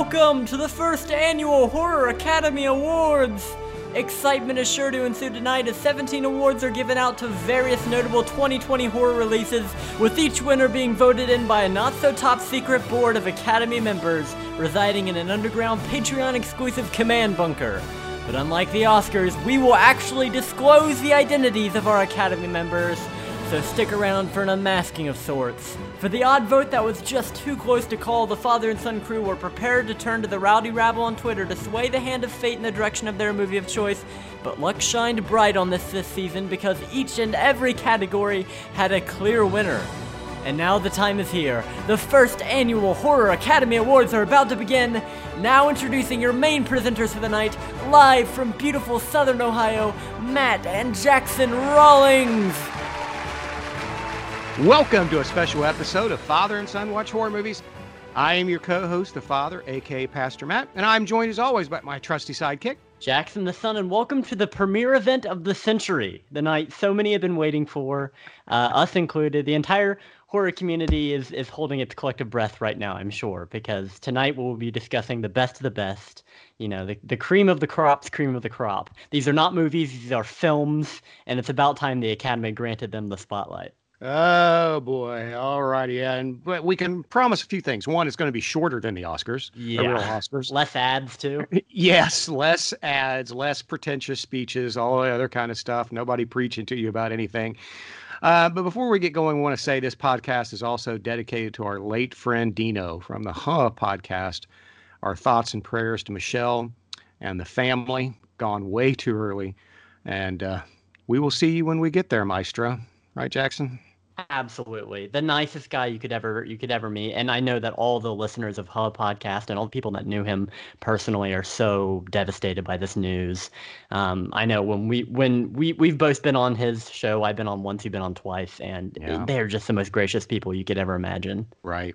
Welcome to the first annual Horror Academy Awards! Excitement is sure to ensue tonight as 17 awards are given out to various notable 2020 horror releases, with each winner being voted in by a not so top secret board of Academy members residing in an underground Patreon exclusive command bunker. But unlike the Oscars, we will actually disclose the identities of our Academy members, so stick around for an unmasking of sorts. For the odd vote that was just too close to call, the father and son crew were prepared to turn to the rowdy rabble on Twitter to sway the hand of fate in the direction of their movie of choice, but luck shined bright on this this season because each and every category had a clear winner. And now the time is here. The first annual Horror Academy Awards are about to begin. Now introducing your main presenters for the night, live from beautiful Southern Ohio, Matt and Jackson Rawlings. Welcome to a special episode of Father and Son Watch Horror Movies. I am your co host, the Father, aka Pastor Matt, and I'm joined as always by my trusty sidekick, Jackson the Son, and welcome to the premiere event of the century, the night so many have been waiting for, uh, us included. The entire horror community is, is holding its collective breath right now, I'm sure, because tonight we'll be discussing the best of the best, you know, the, the cream of the crop's cream of the crop. These are not movies, these are films, and it's about time the Academy granted them the spotlight. Oh boy! All righty, yeah, and but we can promise a few things. One, it's going to be shorter than the Oscars, the real Oscars. Less ads, too. yes, less ads, less pretentious speeches, all the other kind of stuff. Nobody preaching to you about anything. Uh, but before we get going, I want to say this podcast is also dedicated to our late friend Dino from the Huh podcast. Our thoughts and prayers to Michelle and the family. Gone way too early, and uh, we will see you when we get there, Maestro. Right, Jackson? Absolutely, the nicest guy you could ever you could ever meet, and I know that all the listeners of Hub Podcast and all the people that knew him personally are so devastated by this news. Um, I know when we when we we've both been on his show, I've been on once, you've been on twice, and Yeah. they're just the most gracious people you could ever imagine. Right.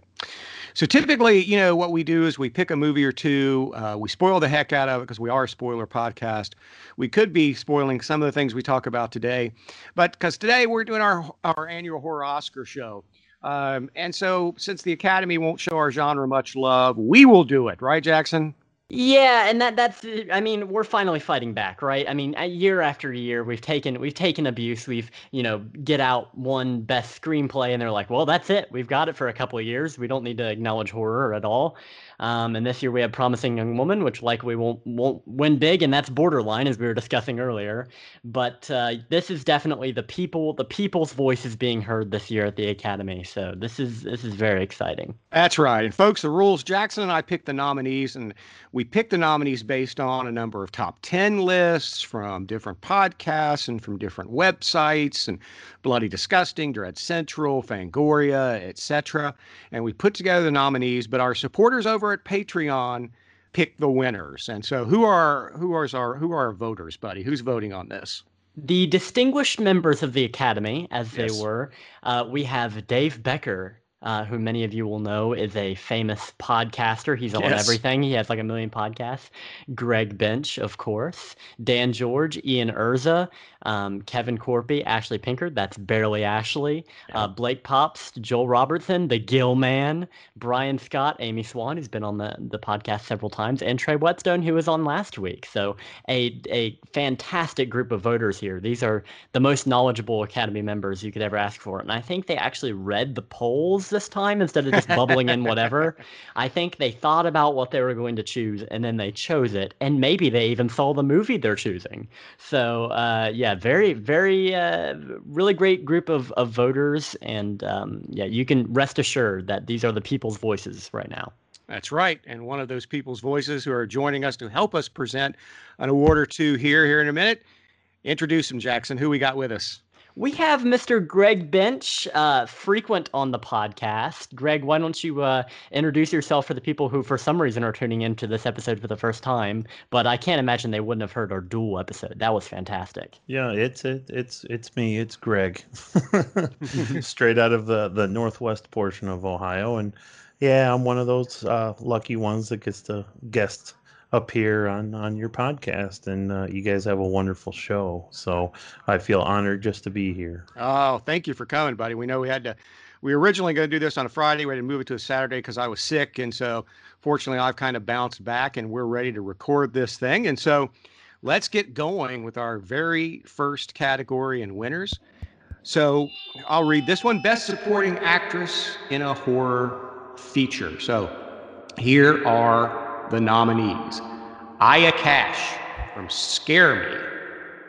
So typically, you know, what we do is we pick a movie or two. Uh, we spoil the heck out of it because we are a spoiler podcast. We could be spoiling some of the things we talk about today, but because today we're doing our our annual horror Oscar show. Um, and so, since the Academy won't show our genre much love, we will do it, right, Jackson? Yeah, and that that's I mean, we're finally fighting back, right? I mean, uh, year after year we've taken we've taken abuse. We've, you know, get out one best screenplay and they're like, "Well, that's it. We've got it for a couple of years. We don't need to acknowledge horror at all." Um, and this year we have Promising Young Woman, which likely won't won't win big, and that's borderline as we were discussing earlier. But uh, this is definitely the people the people's voice is being heard this year at the Academy. So this is this is very exciting. That's right. And folks, the rules Jackson and I picked the nominees, and we picked the nominees based on a number of top 10 lists from different podcasts and from different websites and Bloody Disgusting, Dread Central, Fangoria, etc. And we put together the nominees, but our supporters over at Patreon pick the winners. And so who are who are our who are our voters, buddy? Who's voting on this? The distinguished members of the Academy, as they Yes. were, uh, we have Dave Becker, uh, who many of you will know is a famous podcaster. He's on Yes. everything. He has like a million podcasts. Greg Bench, of course. Dan George, Ian Urza, um, Kevin Corpy, Ashley Pinkard. That's barely Ashley. Uh, Blake Pops, Joel Robertson, the Gill Man, Brian Scott, Amy Swan, who's been on the, the podcast several times, and Trey Whetstone, who was on last week. So a a fantastic group of voters here. These are the most knowledgeable Academy members you could ever ask for, and I think they actually read the polls this time instead of just bubbling in whatever. I think they thought about what they were going to choose, and then they chose it, and maybe they even saw the movie they're choosing. So uh, yeah, very very uh, really great group of of voters, and um, yeah, you can rest assured that these are the people's voices right now. That's right. And one of those people's voices who are joining us to help us present an award or two here, here in a minute. Introduce him, Jackson. Who we got with us? We have Mr. Greg Bench, uh, frequent on the podcast. Greg, why don't you uh, introduce yourself for the people who, for some reason, are tuning into this episode for the first time? But I can't imagine they wouldn't have heard our dual episode. That was fantastic. Yeah, it's it, it's it's me. It's Greg, straight out of the the northwest portion of Ohio, and yeah, I'm one of those uh, lucky ones that gets to guest appear on on your podcast, and uh, you guys have a wonderful show. So I feel honored just to be here. Oh, thank you for coming, buddy. We know we had to we were originally going to do this on a Friday. We had to move it to a Saturday because I was sick, and so fortunately, I've kind of bounced back, and we're ready to record this thing. And so, let's get going with our very first category and winners. So I'll read this one: Best Supporting Actress in a Horror Feature. So here are the nominees: Aya Cash from Scare Me,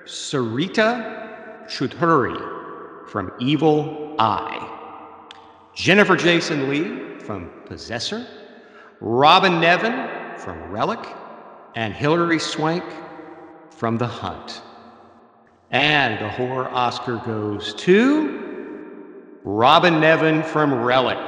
Sarita Choudhury from Evil Eye, Jennifer Jason Leigh from Possessor, Robyn Nevin from Relic, and Hilary Swank from The Hunt. And the horror Oscar goes to Robyn Nevin from Relic.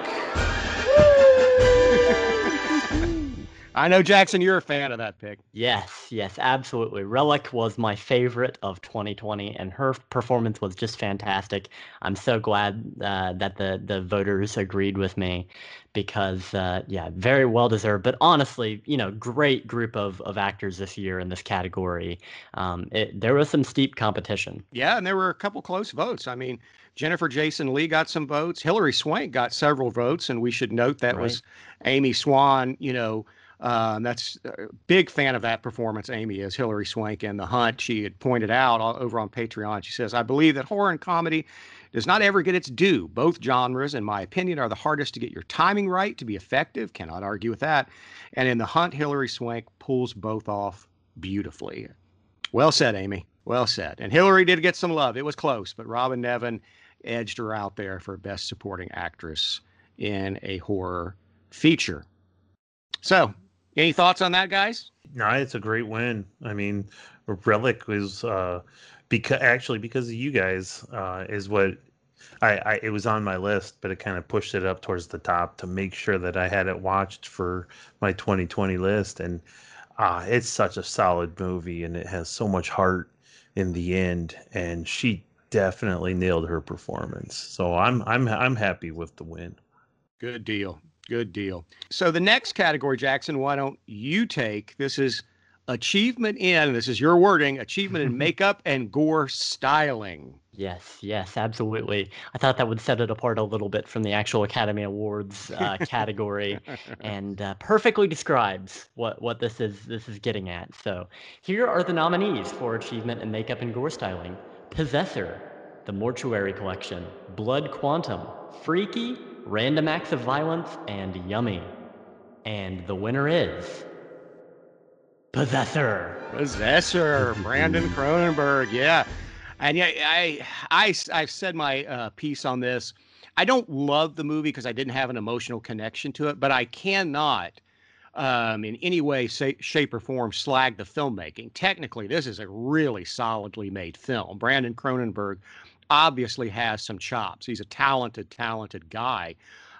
I know Jackson, you're a fan of that pick. Yes, yes, absolutely. Relic was my favorite of 2020, and her performance was just fantastic. I'm so glad uh, that the the voters agreed with me, because uh, yeah, very well deserved. But honestly, you know, great group of of actors this year in this category. Um, it, there was some steep competition. Yeah, and there were a couple close votes. I mean, Jennifer Jason Leigh got some votes. Hilary Swank got several votes, and we should note that right. was Amy Swan. You know um, that's a big fan of that performance. Amy is Hilary Swank in The Hunt. She had pointed out over on Patreon. She says, "I believe that horror and comedy does not ever get its due. Both genres, in my opinion, are the hardest to get your timing right to be effective. Cannot argue with that. And in The Hunt, Hilary Swank pulls both off beautifully. Well said, Amy. Well said. And Hilary did get some love. It was close, but Robyn Nevin edged her out there for Best Supporting Actress in a horror feature. So any thoughts on that, guys? No, it's a great win. I mean, Relic was uh, because actually because of you guys uh, is what I, I it was on my list, but it kind of pushed it up towards the top to make sure that I had it watched for my 2020 list. And uh, it's such a solid movie, and it has so much heart in the end. And she definitely nailed her performance. So I'm I'm I'm happy with the win. Good deal. Good deal. So the next category, Jackson, why don't you take? This is achievement in, this is your wording, achievement in makeup and gore styling. Yes, yes, absolutely. I thought that would set it apart a little bit from the actual Academy Awards uh, category, and uh, perfectly describes what what this is this is getting at. So here are the nominees for achievement in makeup and gore styling: Possessor, The Mortuary Collection, Blood Quantum, Freaky, Random Acts of Violence, and Yummy. And the winner is. Possessor. Possessor, Brandon Cronenberg. Yeah. And yeah, I, I, I've said my uh, piece on this. I don't love the movie because I didn't have an emotional connection to it, but I cannot um, in any way, say, shape, or form slag the filmmaking. Technically, this is a really solidly made film. Brandon Cronenberg obviously has some chops. He's a talented, talented guy.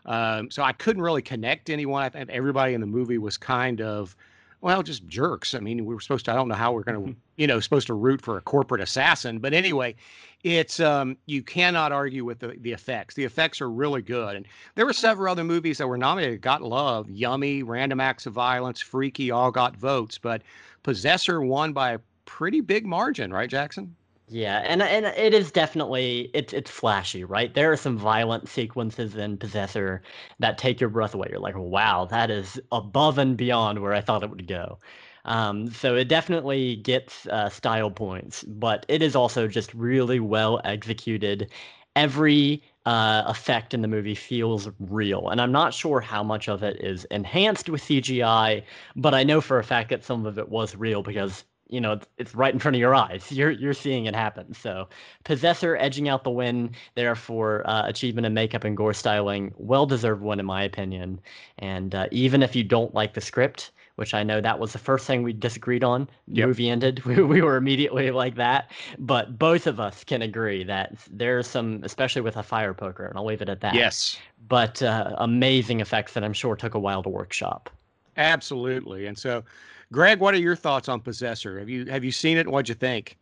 Um, so I couldn't really connect anyone. I think everybody in the movie was kind of, well, just jerks. I mean, we were supposed to, I don't know how we're going to, you know, supposed to root for a corporate assassin. But anyway, it's, um, you cannot argue with the, the effects. The effects are really good. And there were several other movies that were nominated, got love. Yummy, Random Acts of Violence, Freaky, all got votes. But Possessor won by a pretty big margin, right, Jackson? Yeah, and and it is definitely it's it's flashy, right? There are some violent sequences in Possessor that take your breath away. You're like, wow, that is above and beyond where I thought it would go. Um, so it definitely gets uh, style points, but it is also just really well executed. Every uh, effect in the movie feels real, and I'm not sure how much of it is enhanced with CGI, but I know for a fact that some of it was real because you know it's right in front of your eyes. You're you're seeing it happen. So possessor edging out the win there for uh, achievement in makeup and gore styling well deserved one in my opinion. And uh, even if you don't like the script which i know that was the first thing we disagreed on yep. movie ended we, we were immediately like that. But both of us can agree that there's some especially with a fire poker and i'll leave it at that yes. but uh, amazing effects that i'm sure took a while to workshop. Absolutely. And so Greg, what are your thoughts on Possessor? Have you have you seen it? What'd you think?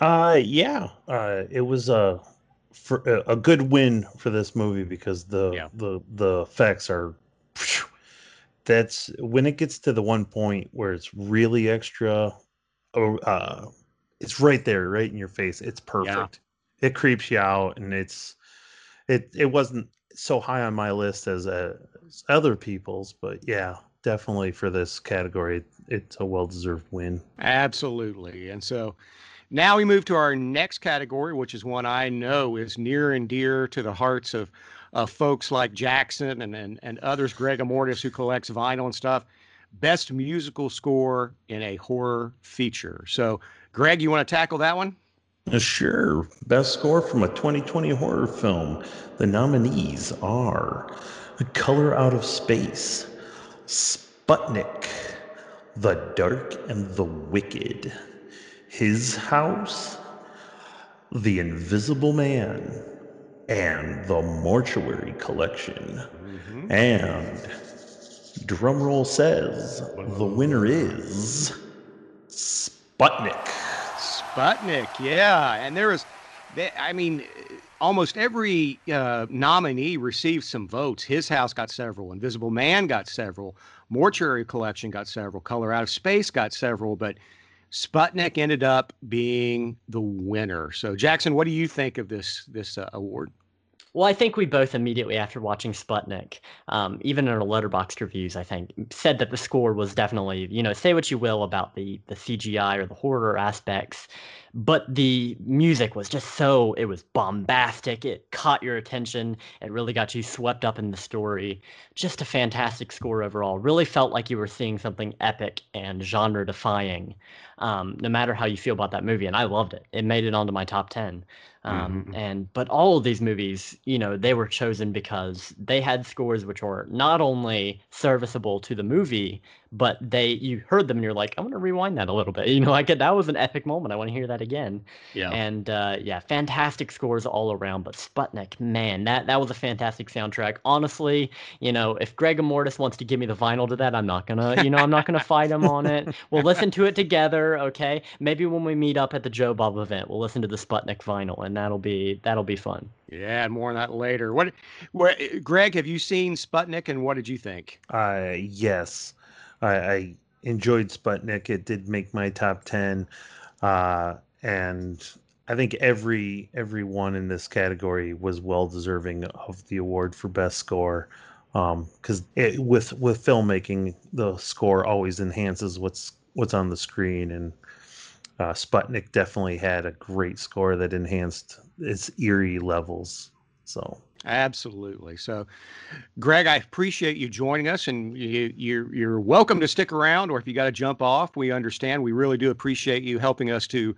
Uh, yeah, uh, it was a for a good win for this movie because the yeah. the the effects are. That's when it gets to the one point where it's really extra. Uh, it's right there, right in your face. It's perfect. Yeah. It creeps you out, and it's it it wasn't so high on my list as, uh, as other people's, but yeah, definitely for this category, it's a well-deserved win. Absolutely, and so now we move to our next category, which is one I know is near and dear to the hearts of, of folks like Jackson and, and, and others, Greg Immortus, who collects vinyl and stuff. Best musical score in a horror feature. So, Greg, you want to tackle that one? Sure. Best score from a 2020 horror film. The nominees are Color Out of Space, Sputnik, The Dark and the Wicked, his House, The Invisible Man, and The Mortuary Collection. Mm-hmm. And drumroll says the winner is Sputnik. Sputnik, yeah. And there was, I mean, almost every uh, nominee received some votes. His House got several. Invisible Man got several. Mortuary Collection got several. Color Out of Space got several. But Sputnik ended up being the winner. So Jackson, what do you think of this this uh, award? Well, I think we both immediately after watching Sputnik, um, even in our Letterboxd reviews, I think said that the score was definitely, you know, say what you will about the the CGI or the horror aspects, but the music was just so it was bombastic. It caught your attention. It really got you swept up in the story. Just a fantastic score overall. Really felt like you were seeing something epic and genre defying. Um, no matter how you feel about that movie, and I loved it. It made it onto my top ten. Um, mm-hmm. And but all of these movies, you know, they were chosen because they had scores which were not only serviceable to the movie, but they you heard them and you're like, I want to rewind that a little bit. You know, like that was an epic moment. I want to hear that again. Yeah. And uh, yeah, fantastic scores all around. But Sputnik, man, that that was a fantastic soundtrack. Honestly, you know, if Greg Immortus wants to give me the vinyl to that, I'm not gonna, you know, I'm not gonna fight him on it. We'll listen to it together, okay? Maybe when we meet up at the Joe Bob event, we'll listen to the Sputnik vinyl, and that'll be that'll be fun. Yeah, more on that later. What, what, Greg? Have you seen Sputnik, and what did you think? Uh, yes. I, I enjoyed Sputnik. It did make my top ten, uh, and I think every one in this category was well deserving of the award for best score. Because um, with with filmmaking, the score always enhances what's what's on the screen, and uh, Sputnik definitely had a great score that enhanced its eerie levels. So Absolutely. So, Greg, I appreciate you joining us, and you, you're you're welcome to stick around, or if you got to jump off, we understand. We really do appreciate you helping us to,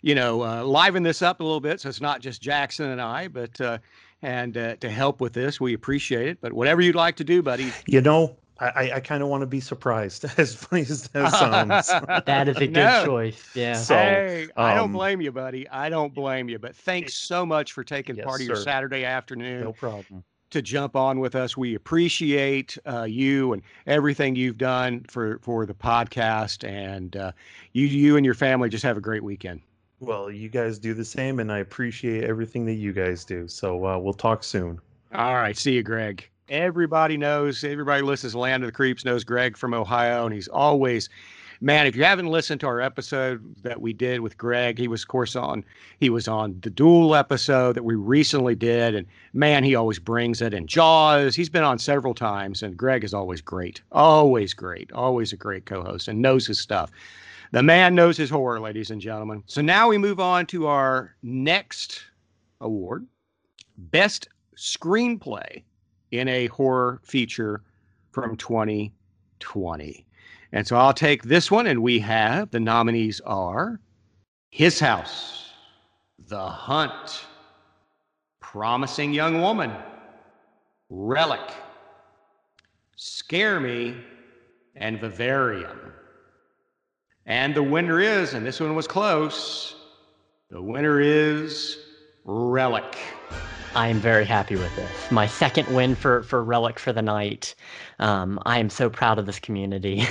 you know, uh, liven this up a little bit, so it's not just Jackson and I, but uh, and uh, to help with this, we appreciate it. But whatever you'd like to do, buddy. You know, I, I kind of want to be surprised, as funny as that sounds. that is a good no. choice. Yeah. So, hey, um, I don't um, blame you, buddy. I don't blame you. But thanks so much for taking yes, part of your sir. Saturday afternoon. No problem. To jump on with us, we appreciate uh, you and everything you've done for for the podcast, and uh, you you and your family just have a great weekend. Well, you guys do the same, and I appreciate everything that you guys do. So uh, we'll talk soon. All right. See you, Greg everybody knows, everybody listens to Land of the Creeps knows Greg from Ohio, and he's always, man. If you haven't listened to our episode that we did with Greg, he was of course on, he was on the Duel episode that we recently did, and man, he always brings it. And Jaws, he's been on several times, and Greg is always great, always great, always a great co-host, and knows his stuff. The man knows his horror, ladies and gentlemen. So now we move on to our next award, Best Screenplay in a horror feature from 2020. And so I'll take this one, and we have the nominees are His House, The Hunt, Promising Young Woman, Relic, Scare Me, and Vivarium. And the winner is, and this one was close, the winner is Relic. I am very happy with this. My second win for for Relic for the night. Um, I am so proud of this community.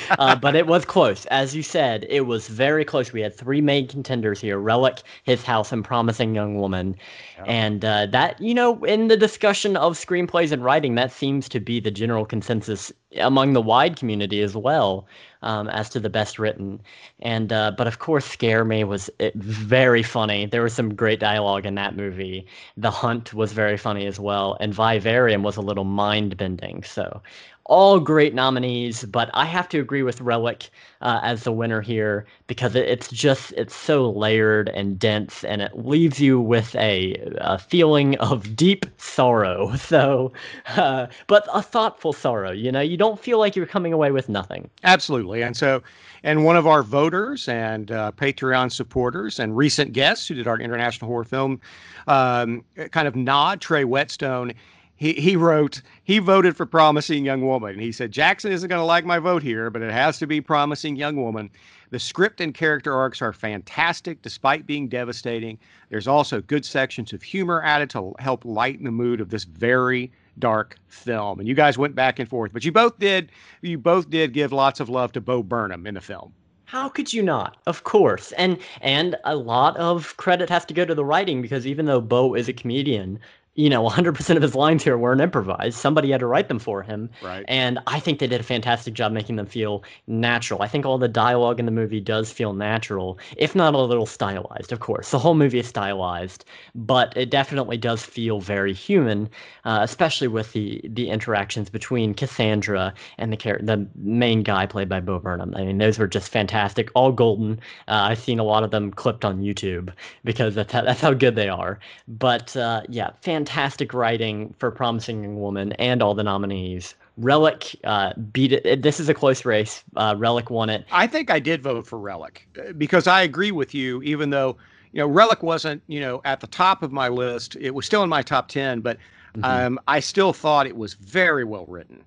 uh, but it was close, as you said. It was very close. We had three main contenders here: Relic, His House, and Promising Young Woman. Yeah. And uh, that, you know, in the discussion of screenplays and writing, that seems to be the general consensus among the wide community as well um, as to the best written. And uh, but of course, Scare Me was eh, very funny. There was some great dialogue in that movie. The Hunt was very funny as well, and Vivarium was a little mind bending. So all great nominees, but I have to agree with Relic uh, as the winner here because it, it's just it's so layered and dense, and it leaves you with a, a feeling of deep sorrow. So, uh, but a thoughtful sorrow. You know, you don't feel like you're coming away with nothing. Absolutely, and so and one of our voters and uh, Patreon supporters and recent guests who did our international horror film um, kind of nod, Trey Whetstone he, he wrote, he voted for Promising Young Woman. He said, Jackson isn't going to like my vote here, but it has to be Promising Young Woman. The script and character arcs are fantastic despite being devastating. There's also good sections of humor added to help lighten the mood of this very dark film. And you guys went back and forth, but you both did you both did give lots of love to Bo Burnham in the film. How could you not? Of course. And and a lot of credit has to go to the writing because even though Bo is a comedian, you know, 100% of his lines here weren't improvised. Somebody had to write them for him. Right. And I think they did a fantastic job making them feel natural. I think all the dialogue in the movie does feel natural, if not a little stylized, of course. The whole movie is stylized, but it definitely does feel very human, uh, especially with the the interactions between Cassandra and the char- the main guy played by Bo Burnham. I mean, those were just fantastic, all golden. Uh, I've seen a lot of them clipped on YouTube because that's how, that's how good they are. But uh, yeah, fantastic fantastic writing for Promising Young Woman and all the nominees. Relic uh, beat it. This is a close race. Uh, Relic won it. I think I did vote for Relic uh, because I agree with you, even though you know Relic wasn't you know at the top of my list. It was still in my top ten, but mm-hmm. um, I still thought it was very well written.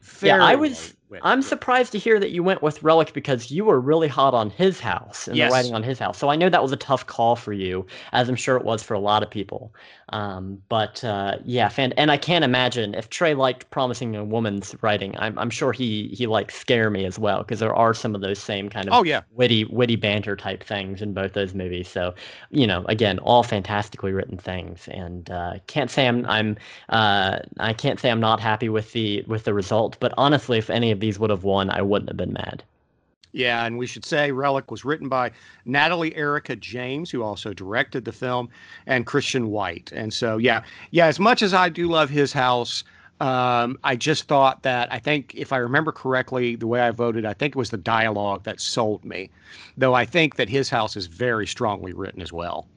Very yeah, I was. Well I'm surprised to hear that you went with Relic because you were really hot on his house and yes. the writing on his house. So I know that was a tough call for you, as I'm sure it was for a lot of people. Um, but uh, yeah, fan, and I can't imagine if Trey liked Promising a Woman's writing. I'm, I'm sure he he liked Scare Me as well because there are some of those same kind of oh yeah witty witty banter type things in both those movies. So you know, again, all fantastically written things, and uh, can't say I'm I'm uh, I can't say I'm not happy with the with the result. But honestly, if any of these would have won, I wouldn't have been mad. Yeah, and we should say Relic was written by Natalie Erica James, who also directed the film, and Christian White. And so, yeah, yeah. As much as I do love his house, um, I just thought that I think if I remember correctly, the way I voted, I think it was the dialogue that sold me. Though I think that his house is very strongly written as well.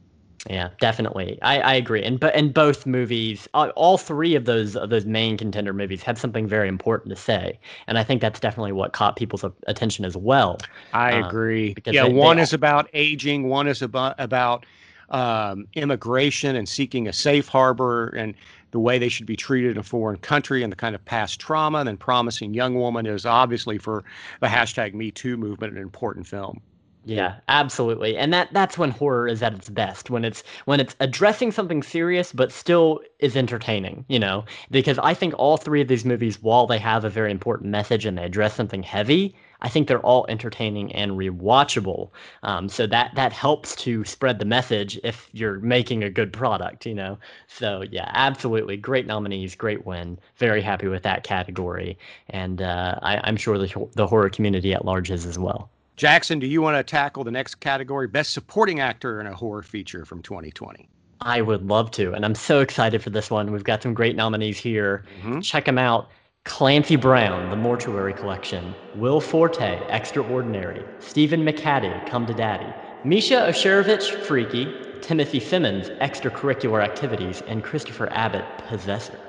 Yeah, definitely. I, I agree. And but in both movies, all three of those of those main contender movies had something very important to say, and I think that's definitely what caught people's attention as well. I um, agree. Yeah, they, one they is all... about aging, one is about about um, immigration and seeking a safe harbor, and the way they should be treated in a foreign country and the kind of past trauma. And then Promising Young Woman is obviously for the hashtag Me Too movement an important film. Yeah, absolutely. And that that's when horror is at its best, when it's when it's addressing something serious but still is entertaining, you know? Because I think all three of these movies while they have a very important message and they address something heavy, I think they're all entertaining and rewatchable. Um, so that that helps to spread the message if you're making a good product, you know. So yeah, absolutely, great nominees, great win. Very happy with that category, and uh, I, I'm sure the the horror community at large is as well. Jackson, do you want to tackle the next category, Best Supporting Actor in a Horror Feature from 2020? I would love to, and I'm so excited for this one. We've got some great nominees here. Mm-hmm. Check them out. Clancy Brown, The Mortuary Collection, Will Forte, Extraordinary, Stephen McHattie, Come to Daddy, Misha Osherovich, Freaky, Timothy Simons, Extracurricular Activities, and Christopher Abbott, Possessor.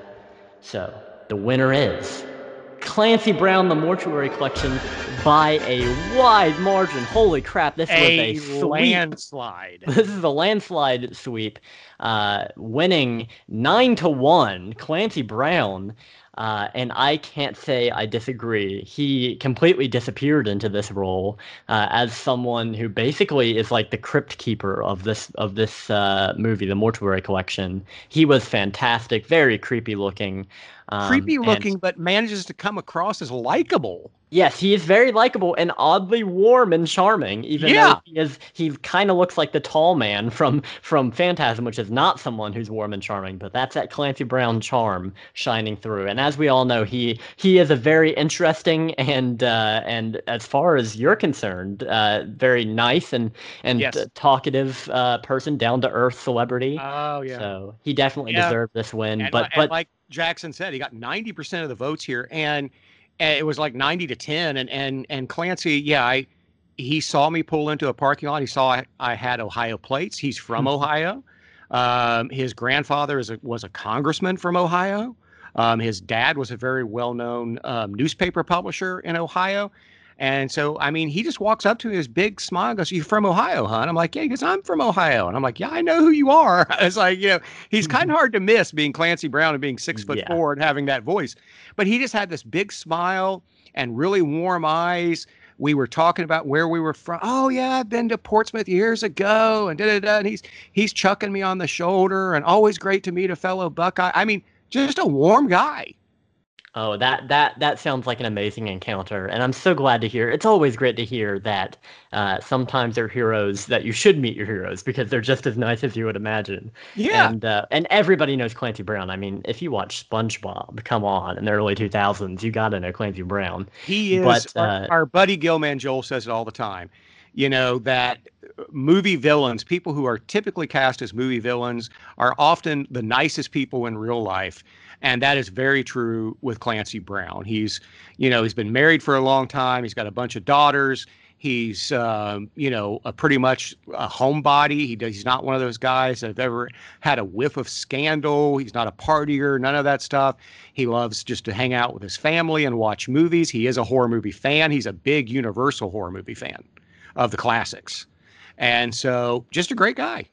So, the winner is Clancy Brown, The Mortuary Collection, by a wide margin. Holy crap! This a was a landslide. This is a landslide sweep, uh, winning nine to one. Clancy Brown. Uh, and I can't say I disagree. He completely disappeared into this role uh, as someone who basically is like the crypt keeper of this of this uh, movie, the Mortuary Collection. He was fantastic, very creepy looking. Um, creepy looking, and, but manages to come across as likable. Yes, he is very likable and oddly warm and charming. Even Yeah. though he is, he kind of looks like the tall man from from Phantasm, which is not someone who's warm and charming, but that's that Clancy Brown charm shining through. And as we all know, he he is a very interesting and uh, and as far as you're concerned, uh, very nice and and Yes. uh, talkative uh, person, down to earth celebrity. Oh yeah. So he definitely Yeah. deserved this win. and, but li- but like Jackson said, he got ninety percent of the votes here, and, and it was like ninety to ten. And and and Clancy, yeah, I he saw me pull into a parking lot. He saw I, I had Ohio plates. He's from Ohio. Um, his grandfather is a, was a congressman from Ohio. Um, his dad was a very well-known um, newspaper publisher in Ohio. And so, I mean, he just walks up to me, his big smile, and goes, "You from Ohio, huh?" And I'm like, "Yeah." He goes, "I'm from Ohio," and I'm like, "Yeah, I know who you are." It's like, you know, he's mm-hmm. kind of hard to miss being Clancy Brown and being six foot Yeah. four and having that voice. But he just had this big smile and really warm eyes. We were talking about where we were from. Oh yeah, I've been to Portsmouth years ago, and da da da. And he's he's chucking me on the shoulder, and always great to meet a fellow Buckeye. I mean, just a warm guy. Oh, that that that sounds like an amazing encounter, and I'm so glad to hear. It's always great to hear that uh, sometimes they're heroes that you should meet your heroes because they're just as nice as you would imagine. Yeah, And uh, and everybody knows Clancy Brown. I mean, if you watch SpongeBob, come on, in the early 2000s, you gotta know Clancy Brown. He is. But, our, uh, our buddy Gilman Joel says it all the time. You know that uh, movie villains, people who are typically cast as movie villains, are often the nicest people in real life, and that is very true with Clancy Brown. He's, you know, he's been married for a long time. He's got a bunch of daughters. He's, um, you know, a pretty much a homebody. He does, he's not one of those guys that have ever had a whiff of scandal. He's not a partier, none of that stuff. He loves just to hang out with his family and watch movies. He is a horror movie fan. He's a big Universal horror movie fan of the classics. And so just a great guy.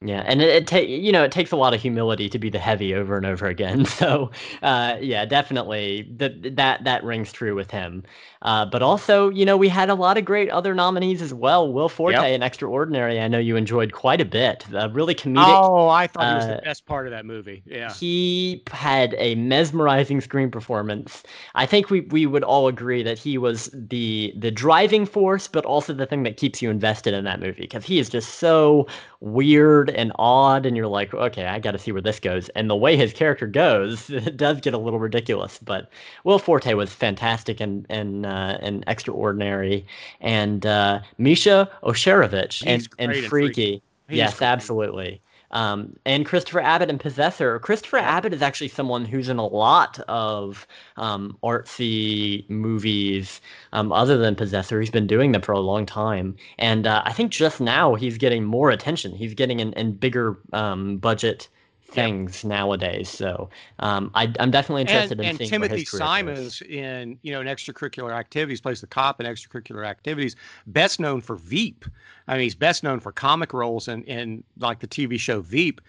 Yeah, and it, it take you know it takes a lot of humility to be the heavy over and over again. So uh, yeah, definitely that that that rings true with him. Uh, but also, you know, we had a lot of great other nominees as well. Will Forte Yep. and Extraordinary, I know you enjoyed quite a bit. Uh, really comedic. Oh, I thought he was uh, the best part of that movie. Yeah. He had a mesmerizing screen performance. I think we, we would all agree that he was the the driving force, but also the thing that keeps you invested in that movie because he is just so weird and odd, and you're like, okay, I got to see where this goes. And the way his character goes, it does get a little ridiculous. But Will Forte was fantastic and and uh, and extraordinary, and uh, Misha Osherovich and and Freaky. Freaky. Yes, absolutely. Um, and Christopher Abbott and Possessor. Christopher Abbott is actually someone who's in a lot of um, artsy movies um, other than Possessor. He's been doing them for a long time. And uh, I think just now he's getting more attention. He's getting in, in bigger um, budget things nowadays. So um, I, I'm definitely interested and, in and seeing Timothy career goes. Simons in you know in extracurricular activities plays the cop in extracurricular activities. Best known for Veep. I mean, he's best known for comic roles in in like the TV show Veep,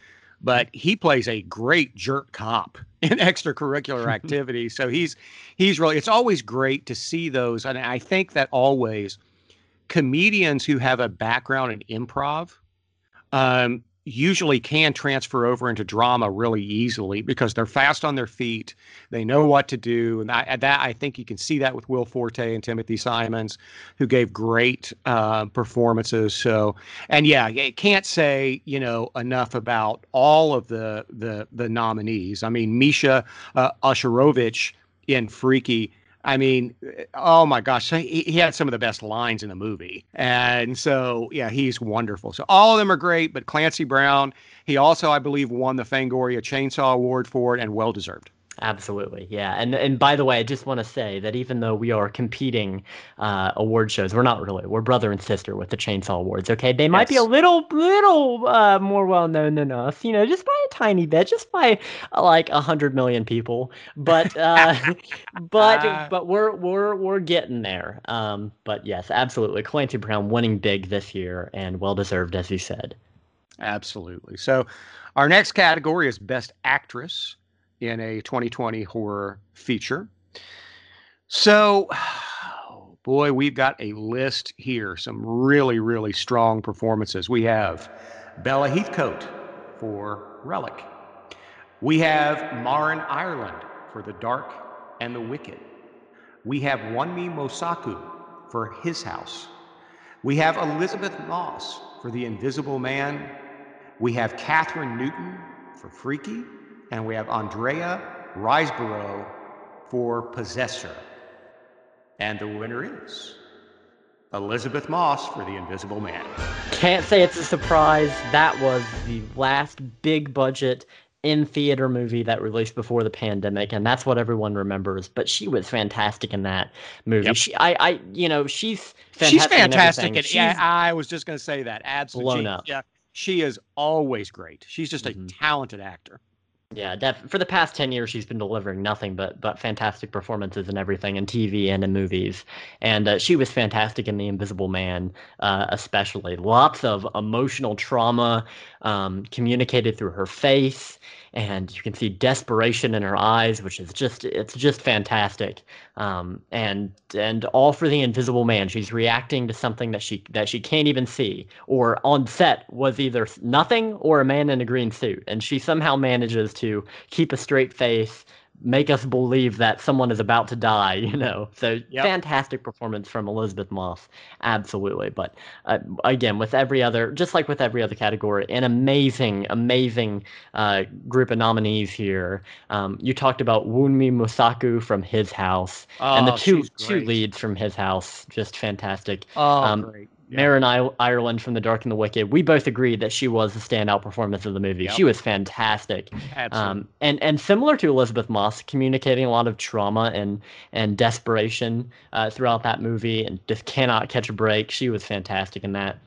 but he plays a great jerk cop in extracurricular activities. So he's he's really. It's always great to see those, and I think that always comedians who have a background in improv. Um, usually can transfer over into drama really easily because they're fast on their feet. They know what to do, and I, that I think you can see that with Will Forte and Timothy Simons, who gave great uh, performances. So, and yeah, I can't say you know enough about all of the the the nominees. I mean, Misha uh, Osherovich in Freaky. I mean, oh my gosh, he, he had some of the best lines in the movie. And so, yeah, he's wonderful. So all of them are great, but Clancy Brown, he also, I believe, won the Fangoria Chainsaw Award for it and well deserved. Absolutely, yeah. And and by the way, I just want to say that even though we are competing uh, award shows, we're not really. We're brother and sister with the Chainsaw Awards. Okay, they might be a little little uh, more well known than us, you know, just by a tiny bit, just by uh, like a hundred million people. But uh, but but we're we're we're getting there. Um, but yes, absolutely, Clancy Brown winning big this year and well deserved, as you said. Absolutely. So our next category is Best Actress in a 2020 horror feature. So, boy, we've got a list here. Some really, really strong performances. We have Bella Heathcote for Relic. We have Marin Ireland for The Dark and the Wicked. We have Wunmi Mosaku for His House. We have Elisabeth Moss for The Invisible Man. We have Kathryn Newton for Freaky. And we have Andrea Riseborough for Possessor. And the winner is Elisabeth Moss for The Invisible Man. Can't say it's a surprise. That was the last big budget in theater movie that released before the pandemic, and that's what everyone remembers. But she was fantastic in that movie. Yep. She, I, I, you know, she's fantastic She's fantastic. In And yeah, She's- I was just going to say that. Absolutely. blown She- up. Yeah, she is always great. She's just a Mhm. talented actor. Yeah, def- for the past 10 years, she's been delivering nothing but but fantastic performances and everything in TV and in movies. And uh, she was fantastic in The Invisible Man, uh, especially. Lots of emotional trauma um, communicated through her face. And you can see desperation in her eyes, which is just, it's just fantastic. Um, and and all for the Invisible Man. She's reacting to something that she that she can't even see, or on set was either nothing or a man in a green suit, and she somehow manages to keep a straight face, make us believe that someone is about to die. You know, so Yep. fantastic performance from Elisabeth Moss, absolutely. But uh, again, with every other, just like with every other category, an amazing, amazing uh, group of nominees here. Um, you talked about Wunmi Mosaku from His House and the two two leads from his house just fantastic. Oh, um, great. Yeah. Marin I- Ireland from The Dark and the Wicked. We both agreed that she was the standout performance of the movie. Yep. She was fantastic. Um, and and similar to Elisabeth Moss, communicating a lot of trauma and and desperation uh, throughout that movie, and just cannot catch a break. She was fantastic in that.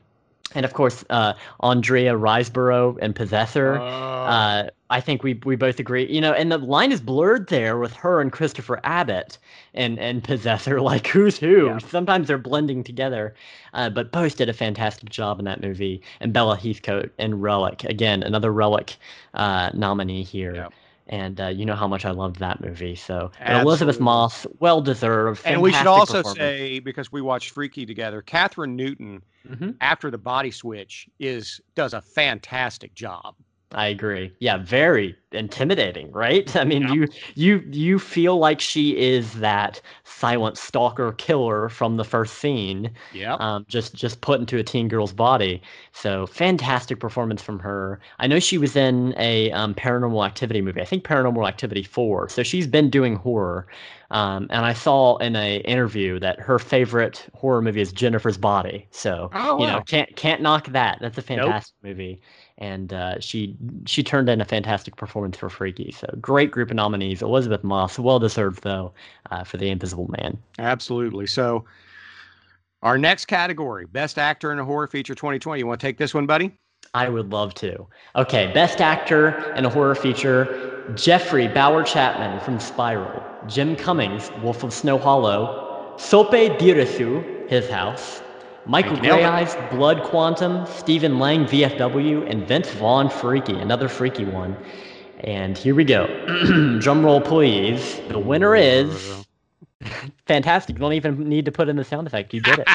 And of course, uh, Andrea Riseborough and Possessor. Oh. Uh, I think we we both agree. You know, and the line is blurred there with her and Christopher Abbott and and Possessor. Like who's who? Yeah. Sometimes they're blending together. Uh, but both did a fantastic job in that movie. And Bella Heathcote and Relic again, another Relic uh, nominee here. Yeah. And uh, you know how much I loved that movie. So Elisabeth Moss, well deserved. and we should also say because we watched Freaky together, Kathryn Newton Mhm. after the body switch is does a fantastic job. I agree. Yeah, very intimidating, right? I mean, Yeah. you you you feel like she is that silent stalker killer from the first scene, Yep. um, just just put into a teen girl's body. So fantastic performance from her. I know she was in a um, Paranormal Activity movie. I think Paranormal Activity Four. So she's been doing horror. Um, and I saw in a interview that her favorite horror movie is Jennifer's Body. So Oh, you know, can't can't knock that. That's a fantastic movie and uh, she she turned in a fantastic performance for Freaky. So great group of nominees. Elisabeth Moss, well deserved though, uh, for The Invisible Man. Absolutely. So our next category, best actor in a horror feature 2020. You want to take this one, buddy? I would love to. Okay, best actor in a horror feature: Jeffrey Bowyer Chapman from Spiral, Jim Cummings, Wolf of Snow Hollow, Sope Dirisu, His House, Michael Think you nailed it. Greyeyes, Blood Quantum, Stephen Lang, VFW, and Vince Vaughn, Freaky, another freaky one. And here we go. Drum roll, please. The winner is fantastic. You don't even need to put in the sound effect. You did it.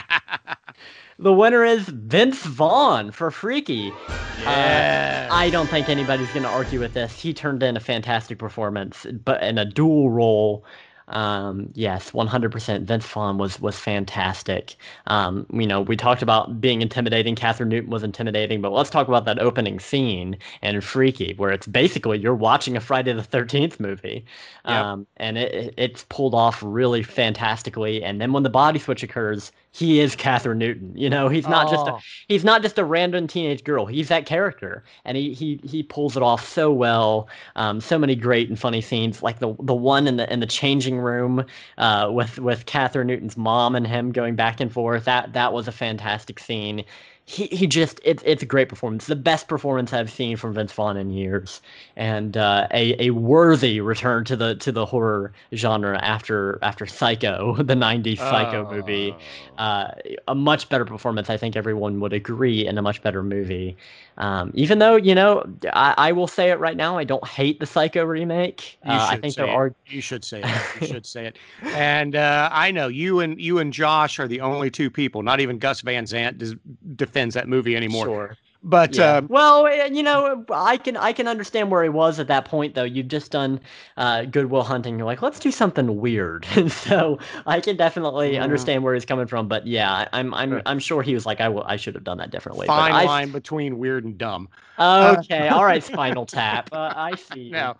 the winner is Vince Vaughn for Freaky. Uh, yes. I don't think anybody's going to argue with this. He turned in a fantastic performance, but in a dual role. Um, yes, 100%. Vince Vaughn was was fantastic. Um, you know, we talked about being intimidating. Kathryn Newton was intimidating, but let's talk about that opening scene in Freaky, where it's basically you're watching a Friday the 13th movie, um, and it- it's pulled off really fantastically. And then when the body switch occurs, he is Kathryn Newton. You know, he's not just a Oh. he's not just a random teenage girl. He's that character, and he he he pulls it off so well. Um, so many great and funny scenes, like the the one in the in the changing room uh, with with Kathryn Newton's mom and him going back and forth. That that was a fantastic scene. He, he just it's it's a great performance, the best performance I've seen from Vince Vaughn in years, and uh, a a worthy return to the to the horror genre after after Psycho, the '90s Psycho movie Oh. uh, a much better performance. I think everyone would agree, and a much better movie. Um, even though you know, I, I will say it right now. I don't hate the Psycho remake. You Uh, I should think say there it. are. You should say it. You should say it. And uh, I know you and you and Josh are the only two people. Not even Gus Van Sant des- defends that movie anymore. Sure. But yeah. uh, well, eh, you know, I can I can understand where he was at that point though. You've just done uh, Good Will Hunting. You're like, let's do something weird. And so I can definitely Mhm. understand where he's coming from. But yeah, I'm I'm I'm sure he was like, I will I should have done that differently. But fine I- line between weird and dumb. Uh, Okay, all right, Spinal Tap. Uh, I see. No.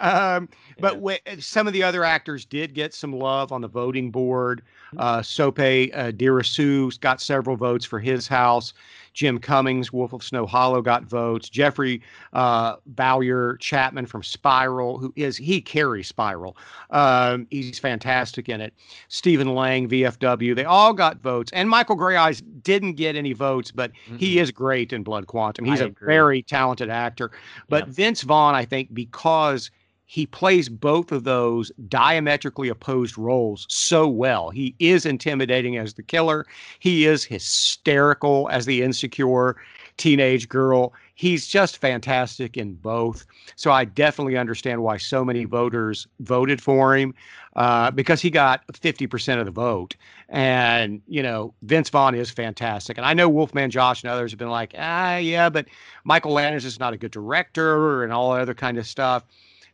Um, but Yeah. wh- some of the other actors did get some love on the voting board. Mm-hmm. Uh, Sope uh, Dirisu got several votes for his house. Jim Cummings, Wolf of Snow Hollow, got votes. Jeffrey uh, Bowyer Chapman from Spiral, who is he carries Spiral. Um, he's fantastic in it. Stephen Lang, VFW, they all got votes. And Michael Greyeyes didn't get any votes, but he is great in Blood Quantum. He's I a agree. very talented actor. But Yep. Vince Vaughn, I think, because he plays both of those diametrically opposed roles so well. He is intimidating as the killer. He is hysterical as the insecure teenage girl. He's just fantastic in both. So I definitely understand why so many voters voted for him uh, because he got 50% of the vote. And, you know, Vince Vaughn is fantastic. And I know Wolfman Josh and others have been like, ah, yeah, but Michael Landis is not a good director and all that other kind of stuff.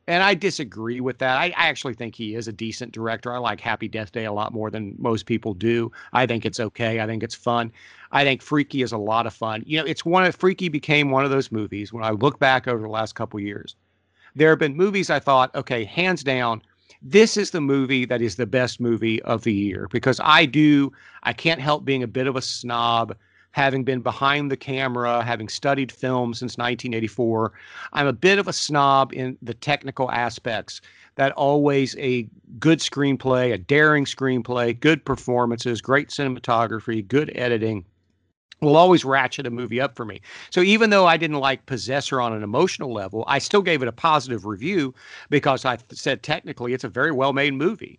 And I disagree with that. I, I actually think he is a decent director. I like Happy Death Day a lot more than most people do. I think it's okay. I think it's fun. I think Freaky is a lot of fun. You know, it's one of Freaky became one of those movies when I look back over the last couple years. There have been movies I thought, okay, hands down, this is the movie that is the best movie of the year because I do, I can't help being a bit of a snob having been behind the camera, having studied film since 1984, I'm a bit of a snob in the technical aspects. That always a good screenplay, a daring screenplay, good performances, great cinematography, good editing will always ratchet a movie up for me. So even though I didn't like Possessor on an emotional level, I still gave it a positive review because I said technically it's a very well made movie.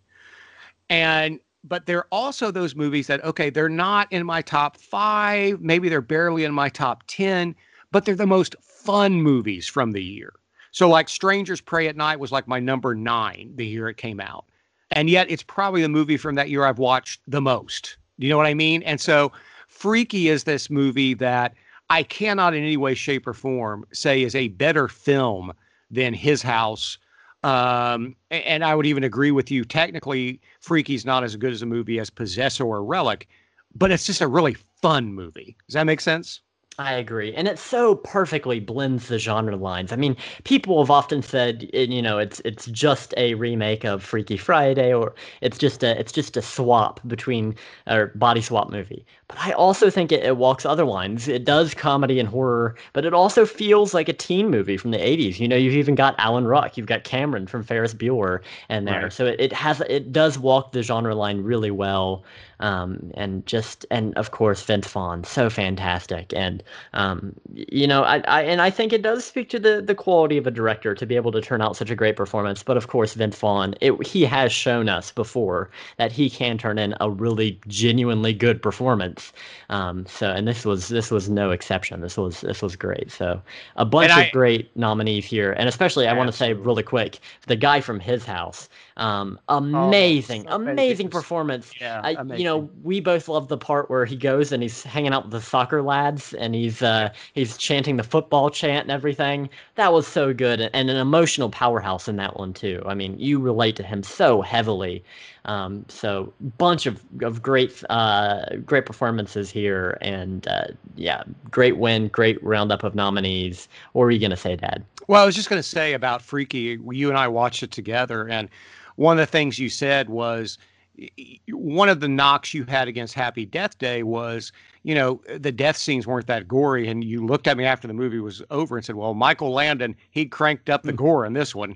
And but they're also those movies that okay they're not in my top five maybe they're barely in my top 10 but they're the most fun movies from the year. So like strangers Prey at night was like my number nine the year it came out. And yet it's probably the movie from that year i've watched the most. Do you know what i mean? And so freaky is this movie that i cannot in any way shape or form say is a better film than his house um, and I would even agree with you. Technically, Freaky's not as good as a movie as Possessor or Relic, but it's just a really fun movie. Does that make sense? I agree, and it so perfectly blends the genre lines. I mean, people have often said, eh, you know, it's it's just a remake of Freaky Friday, or it's just a it's just a swap between a body swap movie. But I also think it, it walks other lines. It does comedy and horror, but it also feels like a teen movie from the '80s. You know, you've even got Alan Ruck, you've got Cameron from Ferris Bueller in there, Right. so it, it has it does walk the genre line really well um, and just and of course Vince Vaughn, so fantastic, and um, you know, I, I and I think it does speak to the the quality of a director to be able to turn out such a great performance. But of course, Vince Vaughn, it, he has shown us before that he can turn in a really genuinely good performance. Um, so, and this was this was no exception. This was this was great. So, a bunch And of great nominees here, and especially I want to say really quick, the guy from his house, um, amazing, so amazing amazing. performance. Yeah, I, you know, we both love the part where he goes and he's hanging out with the soccer lads and he's uh, he's chanting the football chant and everything. That was so good and an emotional powerhouse in that one too. I mean, you relate to him so heavily. Um, so bunch of, of great uh, great performances here and uh, yeah, great win, great roundup of nominees. What were you gonna say, Dad? Well, I was just going to say about Freaky. You and I watched it together, and one of the things you said was one of the knocks you had against Happy Death Day was, you know, the death scenes weren't that gory, and you looked at me after the movie was over and said, "Well, Michael Landon, he cranked up the gore in this one."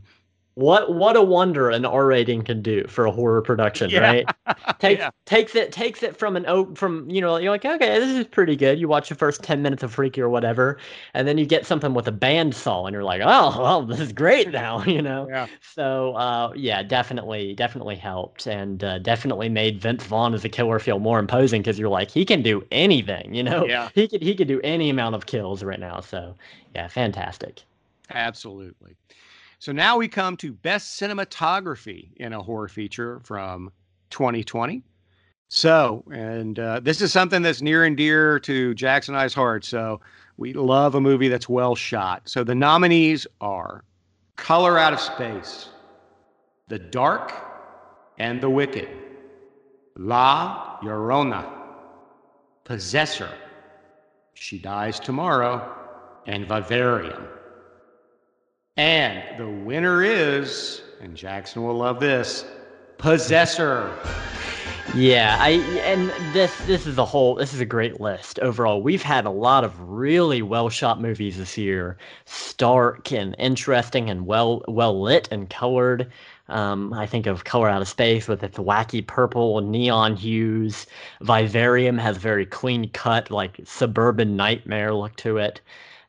What what a wonder an R rating can do for a horror production, Yeah. right? Takes Yeah. takes it takes it from an from you know you're like okay this is pretty good. You watch the first ten minutes of Freaky or whatever, and then you get something with a bandsaw, and you're like oh well this is great now you know. Yeah. So uh, yeah, definitely definitely helped, and uh, definitely made Vince Vaughn as a killer feel more imposing because you're like he can do anything, you know. Yeah. He could he could do any amount of kills right now. So yeah, fantastic. Absolutely. So now we come to best cinematography in a horror feature from 2020. So, and uh, this is something that's near and dear to Jackson I's heart. So, we love a movie that's well shot. So, the nominees are Color Out of Space, The Dark, and The Wicked, La Llorona, Possessor, She Dies Tomorrow, and Vivarium. And the winner is, and Jackson will love this, Possessor. Yeah, I and this this is a whole this is a great list overall. We've had a lot of really well shot movies this year, stark and interesting and well well lit and colored. Um, I think of Color Out of Space with its wacky purple neon hues. Vivarium has very clean cut, like suburban nightmare look to it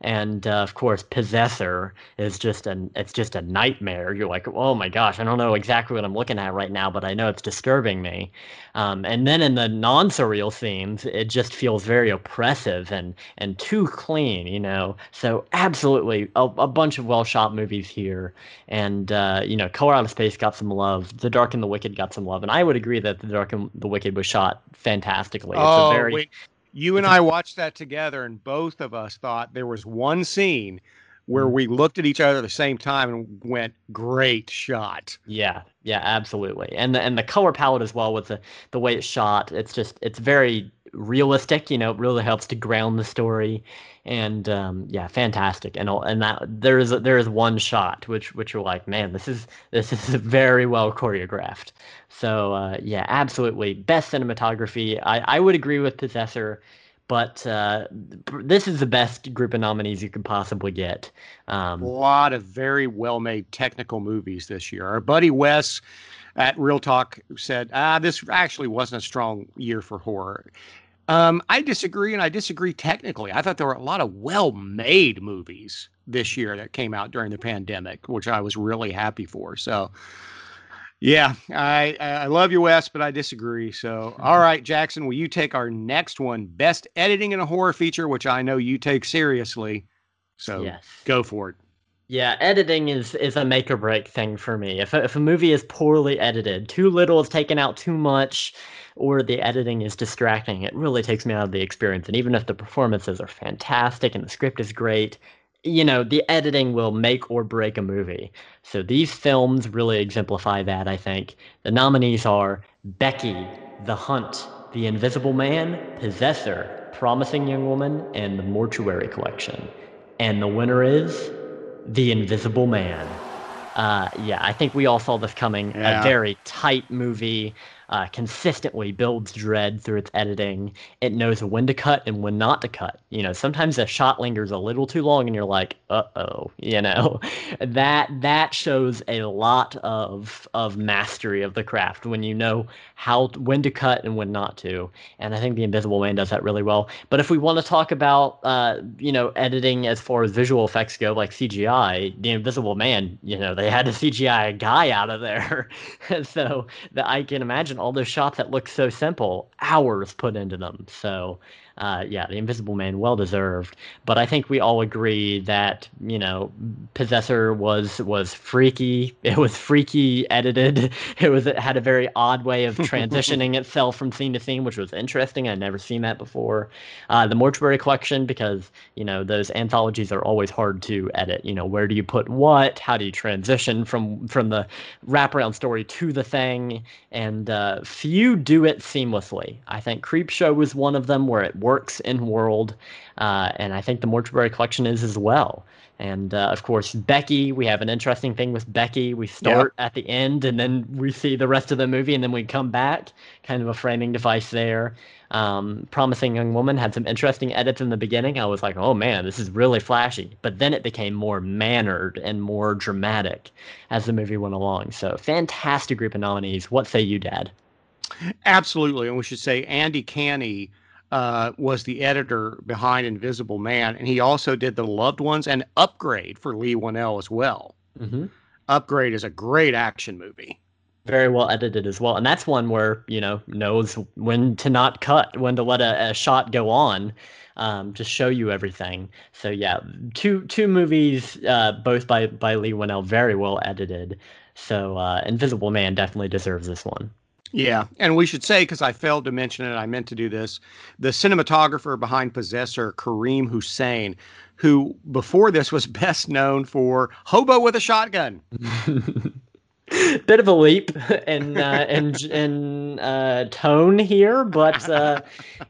and uh, of course possessor is just an it's just a nightmare. You're like oh my gosh i don't know exactly what i'm looking at right now but i know it's disturbing me. Um, and then in the non-surreal scenes it just feels very oppressive and and too clean you know? So absolutely a, a bunch of well shot movies here. And uh, you know color out of space got some love. The dark and the wicked got some love. And i would agree that the dark and the wicked was shot fantastically. It's oh, a very wait you and I watched that together, and both of us thought there was one scene where mm-hmm. we looked at each other at the same time and went, "Great shot." Yeah, yeah, absolutely. And the and the color palette as well with the the way it's shot. It's just it's very realistic. You know, it really helps to ground the story. And um, yeah, fantastic. And and that there is there is one shot which which you're like, man, this is this is very well choreographed. So uh, yeah, absolutely best cinematography. I I would agree with Possessor but uh, this is the best group of nominees you could possibly get. Um, a lot of very well made technical movies this year. Our buddy Wes at Real Talk said, ah, this actually wasn't a strong year for horror. Um, I disagree, and I disagree technically. I thought there were a lot of well made movies this year that came out during the pandemic, which I was really happy for. So, yeah, I I love you, Wes, but I disagree. So, all right, Jackson, will you take our next one, best editing in a horror feature, which I know you take seriously. So, yes. go for it. Yeah, editing is is a make or break thing for me. If a, if a movie is poorly edited, too little is taken out too much, or the editing is distracting, it really takes me out of the experience. And even if the performances are fantastic and the script is great, you know, the editing will make or break a movie. So these films really exemplify that, I think. The nominees are Becky, The Hunt, The Invisible Man, Possessor, Promising Young Woman, and The Mortuary Collection. And the winner is The Invisible Man. Uh, yeah, I think we all saw this coming. Yeah. A very tight movie uh, consistently builds dread through its editing. It knows when to cut and when not to cut. You know, sometimes a shot lingers a little too long, and you're like, "Uh oh," you know. that that shows a lot of of mastery of the craft when you know how when to cut and when not to. And I think the Invisible Man does that really well. But if we want to talk about, uh, you know, editing as far as visual effects go, like CGI, the Invisible Man, you know, they had to CGI a guy out of there, so that I can imagine imagine all those shots that look so simple, hours put into them. So uh, yeah, the Invisible Man, well deserved. But I think we all agree that you know, Possessor was was freaky. It was freaky edited. It was it had a very odd way of transitioning itself from scene to scene, which was interesting. I'd never seen that before. Uh, the Mortuary Collection, because you know those anthologies are always hard to edit. You know, where do you put what? How do you transition from from the wraparound story to the thing? And uh, few do it seamlessly. I think Creepshow was one of them where it works in world, uh, and I think the Mortuary Collection is as well. And uh, of course, Becky, we have an interesting thing with Becky. We start yep. at the end and then we see the rest of the movie and then we come back. Kind of a framing device there. Um, Promising Young Woman had some interesting edits in the beginning. I was like, oh man, this is really flashy. But then it became more mannered and more dramatic as the movie went along. So, fantastic group of nominees. What say you, Dad? Absolutely. And we should say Andy Canny uh, was the editor behind Invisible Man, and he also did the Loved Ones and Upgrade for Leigh Whannell as well. Mm-hmm. Upgrade is a great action movie. Very well edited as well, and that's one where you know knows when to not cut, when to let a, a shot go on, um, to show you everything. So yeah, two two movies, uh, both by by Leigh Whannell, very well edited. So uh, Invisible Man definitely deserves this one. Yeah, and we should say because I failed to mention it, I meant to do this. The cinematographer behind Possessor, Karim Hussain, who before this was best known for Hobo with a Shotgun. Bit of a leap in uh, in in uh, tone here, but uh,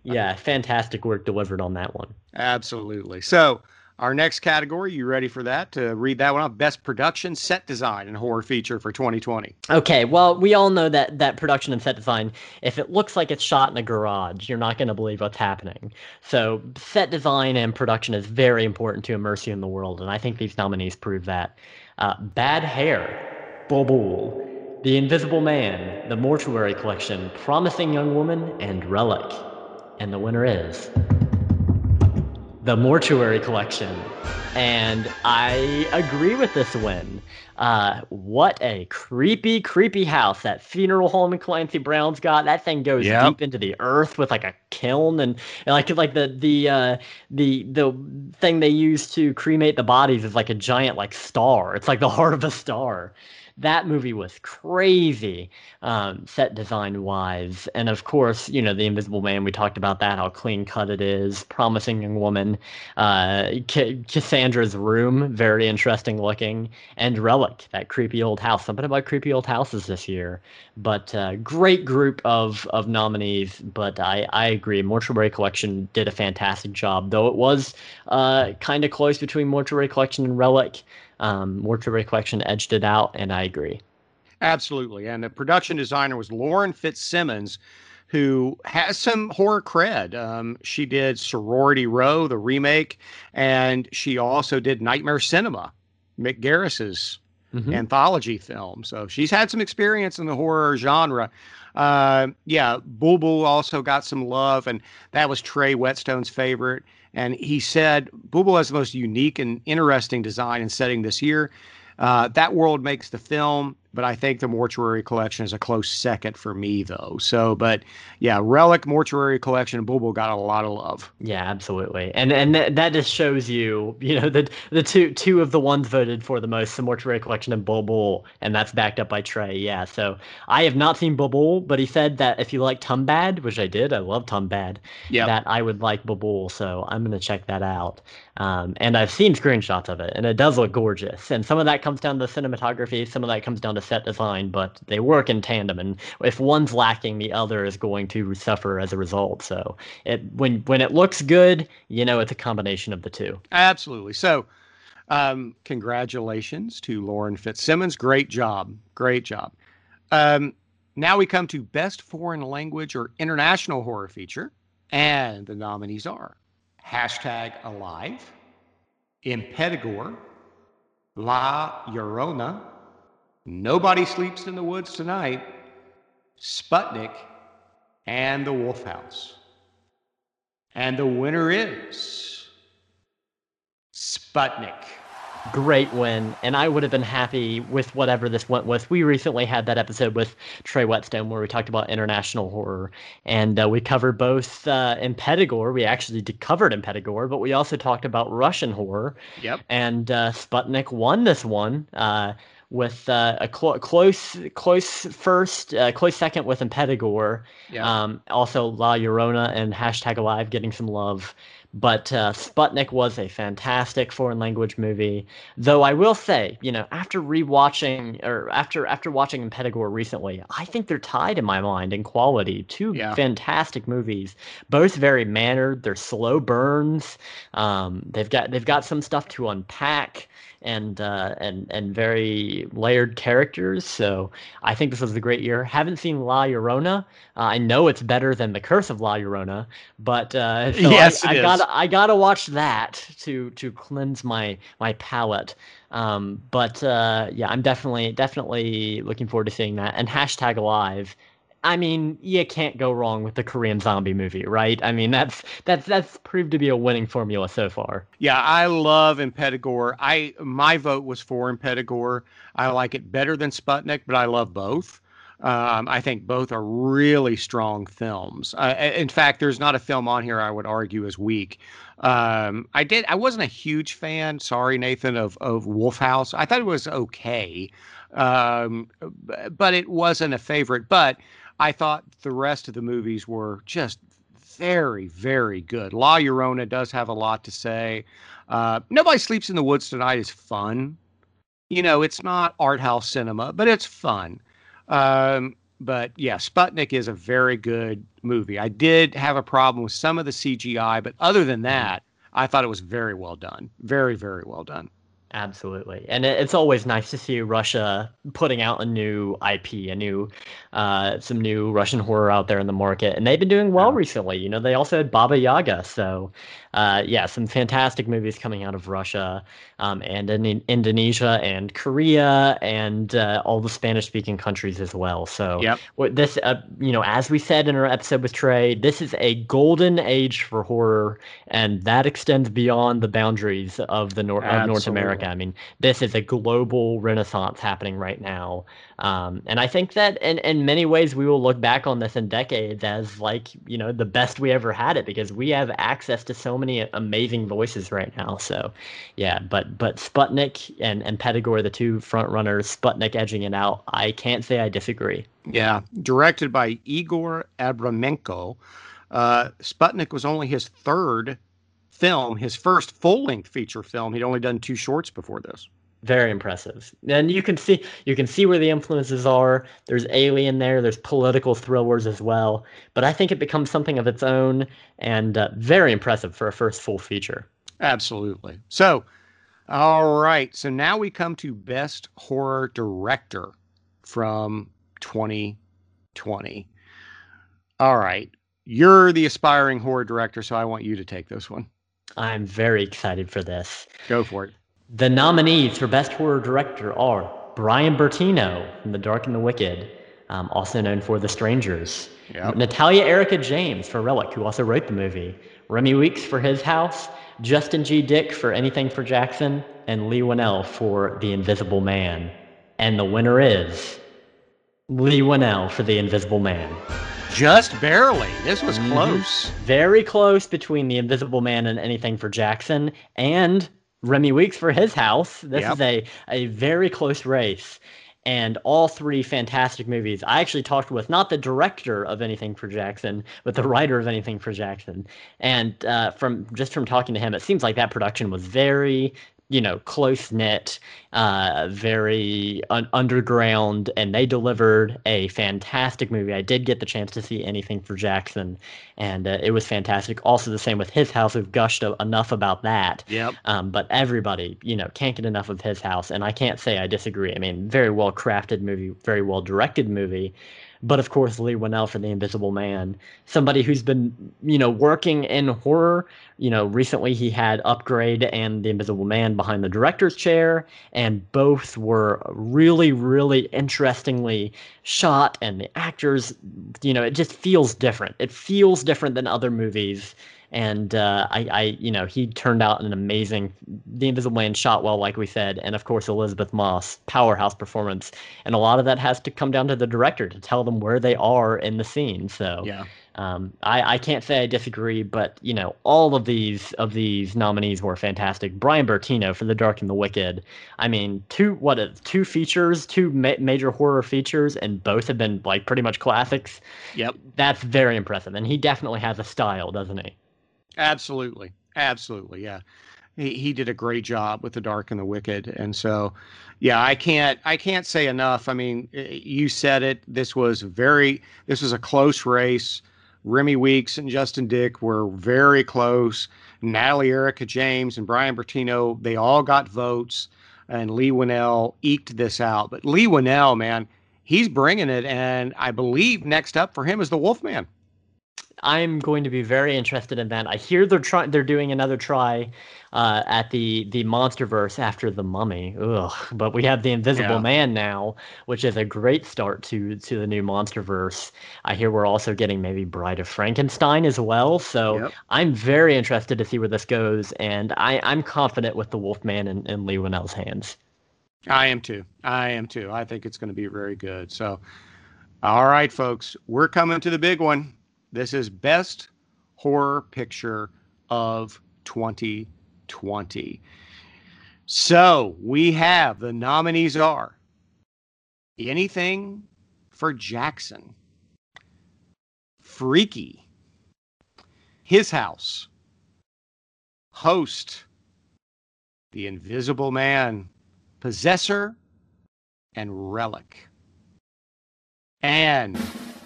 yeah, fantastic work delivered on that one. Absolutely. So our next category, you ready for that? To read that one off, best production, set design, and horror feature for 2020. Okay, well, we all know that that production and set design, if it looks like it's shot in a garage, you're not going to believe what's happening. So, set design and production is very important to immerse you in the world, and I think these nominees prove that. Uh, Bad Hair, Bulbul, The Invisible Man, The Mortuary Collection, Promising Young Woman, and Relic. And the winner is the mortuary collection. And i agree with this win uh, what a creepy creepy house that funeral home in clancy brown's got. That thing goes Yep. deep into the earth with like a kiln and, and like like the the uh, the the thing they use to cremate the bodies is like a giant like star. It's like the heart of a star that movie was crazy um, set design wise. And of course you know the invisible man we talked about that how clean cut it is promising young woman. Uh, K- cassandra's room very interesting looking. And relic that creepy old house. Something about creepy old houses this year. But uh, great group of of nominees. But i i agree mortuary collection did a fantastic job. Though it was uh, kind of close between mortuary collection and relic um, mortuary collection edged it out and i agree Absolutely. And the production designer was Lauren Fitzsimmons, who has some horror cred. Um, she did Sorority Row, the remake, and she also did Nightmare Cinema, Mick Garris's Mhm. anthology film. So she's had some experience in the horror genre. Uh, yeah, Bulbul also got some love, and that was Trey Whetstone's favorite. And he said Bulbul has the most unique and interesting design and setting this year. Uh, that world makes the film, but I think the Mortuary Collection is a close second for me, though. So, but yeah, Relic, Mortuary Collection, and Bulbul got a lot of love. Yeah, absolutely, and and that, that just shows you, you know, the the two two of the ones voted for the most, the Mortuary Collection and Bulbul, and that's backed up by Trey. Yeah, so I have not seen Bulbul, but he said that if you like Tumbad, which I did, I love Tumbad, Yeah. that I would like Bulbul, so I'm gonna check that out. Um, and I've seen screenshots of it, and it does look gorgeous. And some of that comes down to cinematography, some of that comes down to set design, but they work in tandem. And if one's lacking, the other is going to suffer as a result. So it when when it looks good, you know it's a combination of the two. Absolutely. So, um, congratulations to Lauren Fitzsimmons. Great job. Great job. Um, now we come to Best Foreign Language or International Horror Feature. And the nominees are hashtag Alive, Impetigore, La Llorona, Nobody Sleeps in the Woods Tonight, Sputnik, and The Wolf House. And the winner is Sputnik. Great win, and I would have been happy with whatever this went with. We recently had that episode with Trey Whetstone where we talked about international horror, and uh, we covered both uh, Impetigore. We actually did covered Impetigore, but we also talked about Russian horror. Yep. and uh, Sputnik won this one uh, with uh, a clo- close, close first, uh, close second with Impetigore. Yeah. Um, also, La Llorona and Hashtag Alive getting some love. But uh, Sputnik was a fantastic foreign language movie. Though I will say, you know, after rewatching or after after watching Impetigore recently, I think they're tied in my mind in quality. Two Yeah. fantastic movies, both very mannered. They're slow burns. Um, they've got they've got some stuff to unpack and uh, and and very layered characters. So I think this was a great year. Haven't seen La Llorona. Uh, I know it's better than The Curse of La Llorona, but uh, so Yes, I, I gotta I gotta watch that to to cleanse my my palate. Um, but uh, yeah, I'm definitely definitely looking forward to seeing that. And hashtag alive. I mean, you can't go wrong with the Korean zombie movie, right? I mean, that's that's that's proved to be a winning formula so far. Yeah, I love Impetigore. I my vote was for Impetigore. I like it better than Sputnik, but I love both. Um, I think both are really strong films. Uh, in fact, there's not a film on here I would argue is weak. Um, I did. I wasn't a huge fan. Sorry, Nathan, of of Wolf House. I thought it was okay, um, but it wasn't a favorite. But I thought the rest of the movies were just very, very good. La Llorona does have a lot to say. Uh, Nobody Sleeps in the Woods Tonight is fun. You know, it's not art house cinema, but it's fun. Um, but yeah, Sputnik is a very good movie. I did have a problem with some of the CGI, but other than that, I thought it was very well done. Very, very well done. Absolutely, and it's always nice to see Russia putting out a new IP, a new, uh, some new Russian horror out there in the market, and they've been doing well yeah. recently. You know, they also had Baba Yaga, so uh, yeah, some fantastic movies coming out of Russia, um, and in Indonesia and Korea and uh, all the Spanish-speaking countries as well. So yep. this, uh, you know, as we said in our episode with Trey, this is a golden age for horror, and that extends beyond the boundaries of the Nor- of North. America. I mean, this is a global renaissance happening right now. Um, and I think that in, in many ways, we will look back on this in decades as like, you know, the best we ever had it because we have access to so many amazing voices right now. So, yeah, but but Sputnik and, Impetigore, the two front runners, Sputnik edging it out, I can't say I disagree. Yeah, directed by Egor Abramenko. Uh, Sputnik was only his third film, his first full length feature film. He'd only done two shorts before this. Very impressive. And you can see you can see where the influences are. There's Alien there. There's political thrillers as well. But I think it becomes something of its own and uh, very impressive for a first full feature. Absolutely. So, all right. So now we come to best horror director from 2020. All right. You're the aspiring horror director, so I want you to take this one. I'm very excited for this. Go for it. The nominees for Best Horror Director are Brian Bertino from The Dark and the Wicked, um, also known for The Strangers. Yep. Natalia Erika James for Relic, who also wrote the movie. Remi Weekes for His House. Justin G. Dyck for Anything for Jackson. And Leigh Whannell for The Invisible Man. And the winner is Leigh Whannell for The Invisible Man. Just barely. This was mm-hmm. close. Very close between The Invisible Man and Anything for Jackson and Remi Weekes for his house. This yep. is a, a very close race. And all three fantastic movies. I actually talked with not the director of Anything for Jackson, but the writer of Anything for Jackson. And uh, from just from talking to him, it seems like that production was very you know, close knit, uh, very un- underground, and they delivered a fantastic movie. I did get the chance to see anything for Jackson, and uh, it was fantastic. Also, the same with His House. We've gushed enough about that. Yep. Um, but everybody, you know, can't get enough of His House, and I can't say I disagree. I mean, very well crafted movie, very well directed movie. But of course, Leigh Whannell for The Invisible Man, somebody who's been, you know, working in horror. You know, recently he had Upgrade and The Invisible Man behind the director's chair, and both were really, really interestingly shot. And the actors, you know, it just feels different. It feels different than other movies and uh, I, I, you know, he turned out an amazing. The Invisible Man shot well, like we said, and of course Elisabeth Moss, powerhouse performance, and a lot of that has to come down to the director to tell them where they are in the scene. So yeah. Um, I, I can't say I disagree, but you know, all of these of these nominees were fantastic. Brian Bertino for The Dark and the Wicked. I mean, two what uh, two features, two ma- major horror features, and both have been like pretty much classics. Yep, that's very impressive, and he definitely has a style, doesn't he? Absolutely. Absolutely. Yeah. He, he did a great job with the dark and the wicked. And so, yeah, I can't, I can't say enough. I mean, you said it, this was very, this was a close race. Remi Weekes and Justin Dyck were very close. Natalie Erika James and Brian Bertino, they all got votes and Leigh Whannell eked this out. But Leigh Whannell, man, he's bringing it. And I believe next up for him is the Wolfman. I'm going to be very interested in that. I hear they're trying they're doing another try uh, at the the MonsterVerse after the Mummy. Ugh. But we have the Invisible yeah. Man now, which is a great start to to the new MonsterVerse. I hear we're also getting maybe Bride of Frankenstein as well. So yep. I'm very interested to see where this goes, and I I'm confident with the Wolfman in, in Leigh Whannell's hands. I am too. I am too. I think it's going to be very good. So, all right, folks, we're coming to the big one. This is Best Horror Picture of 2020. So we have the nominees are Anything for Jackson, Freaky, His House, Host, The Invisible Man, Possessor, and Relic. And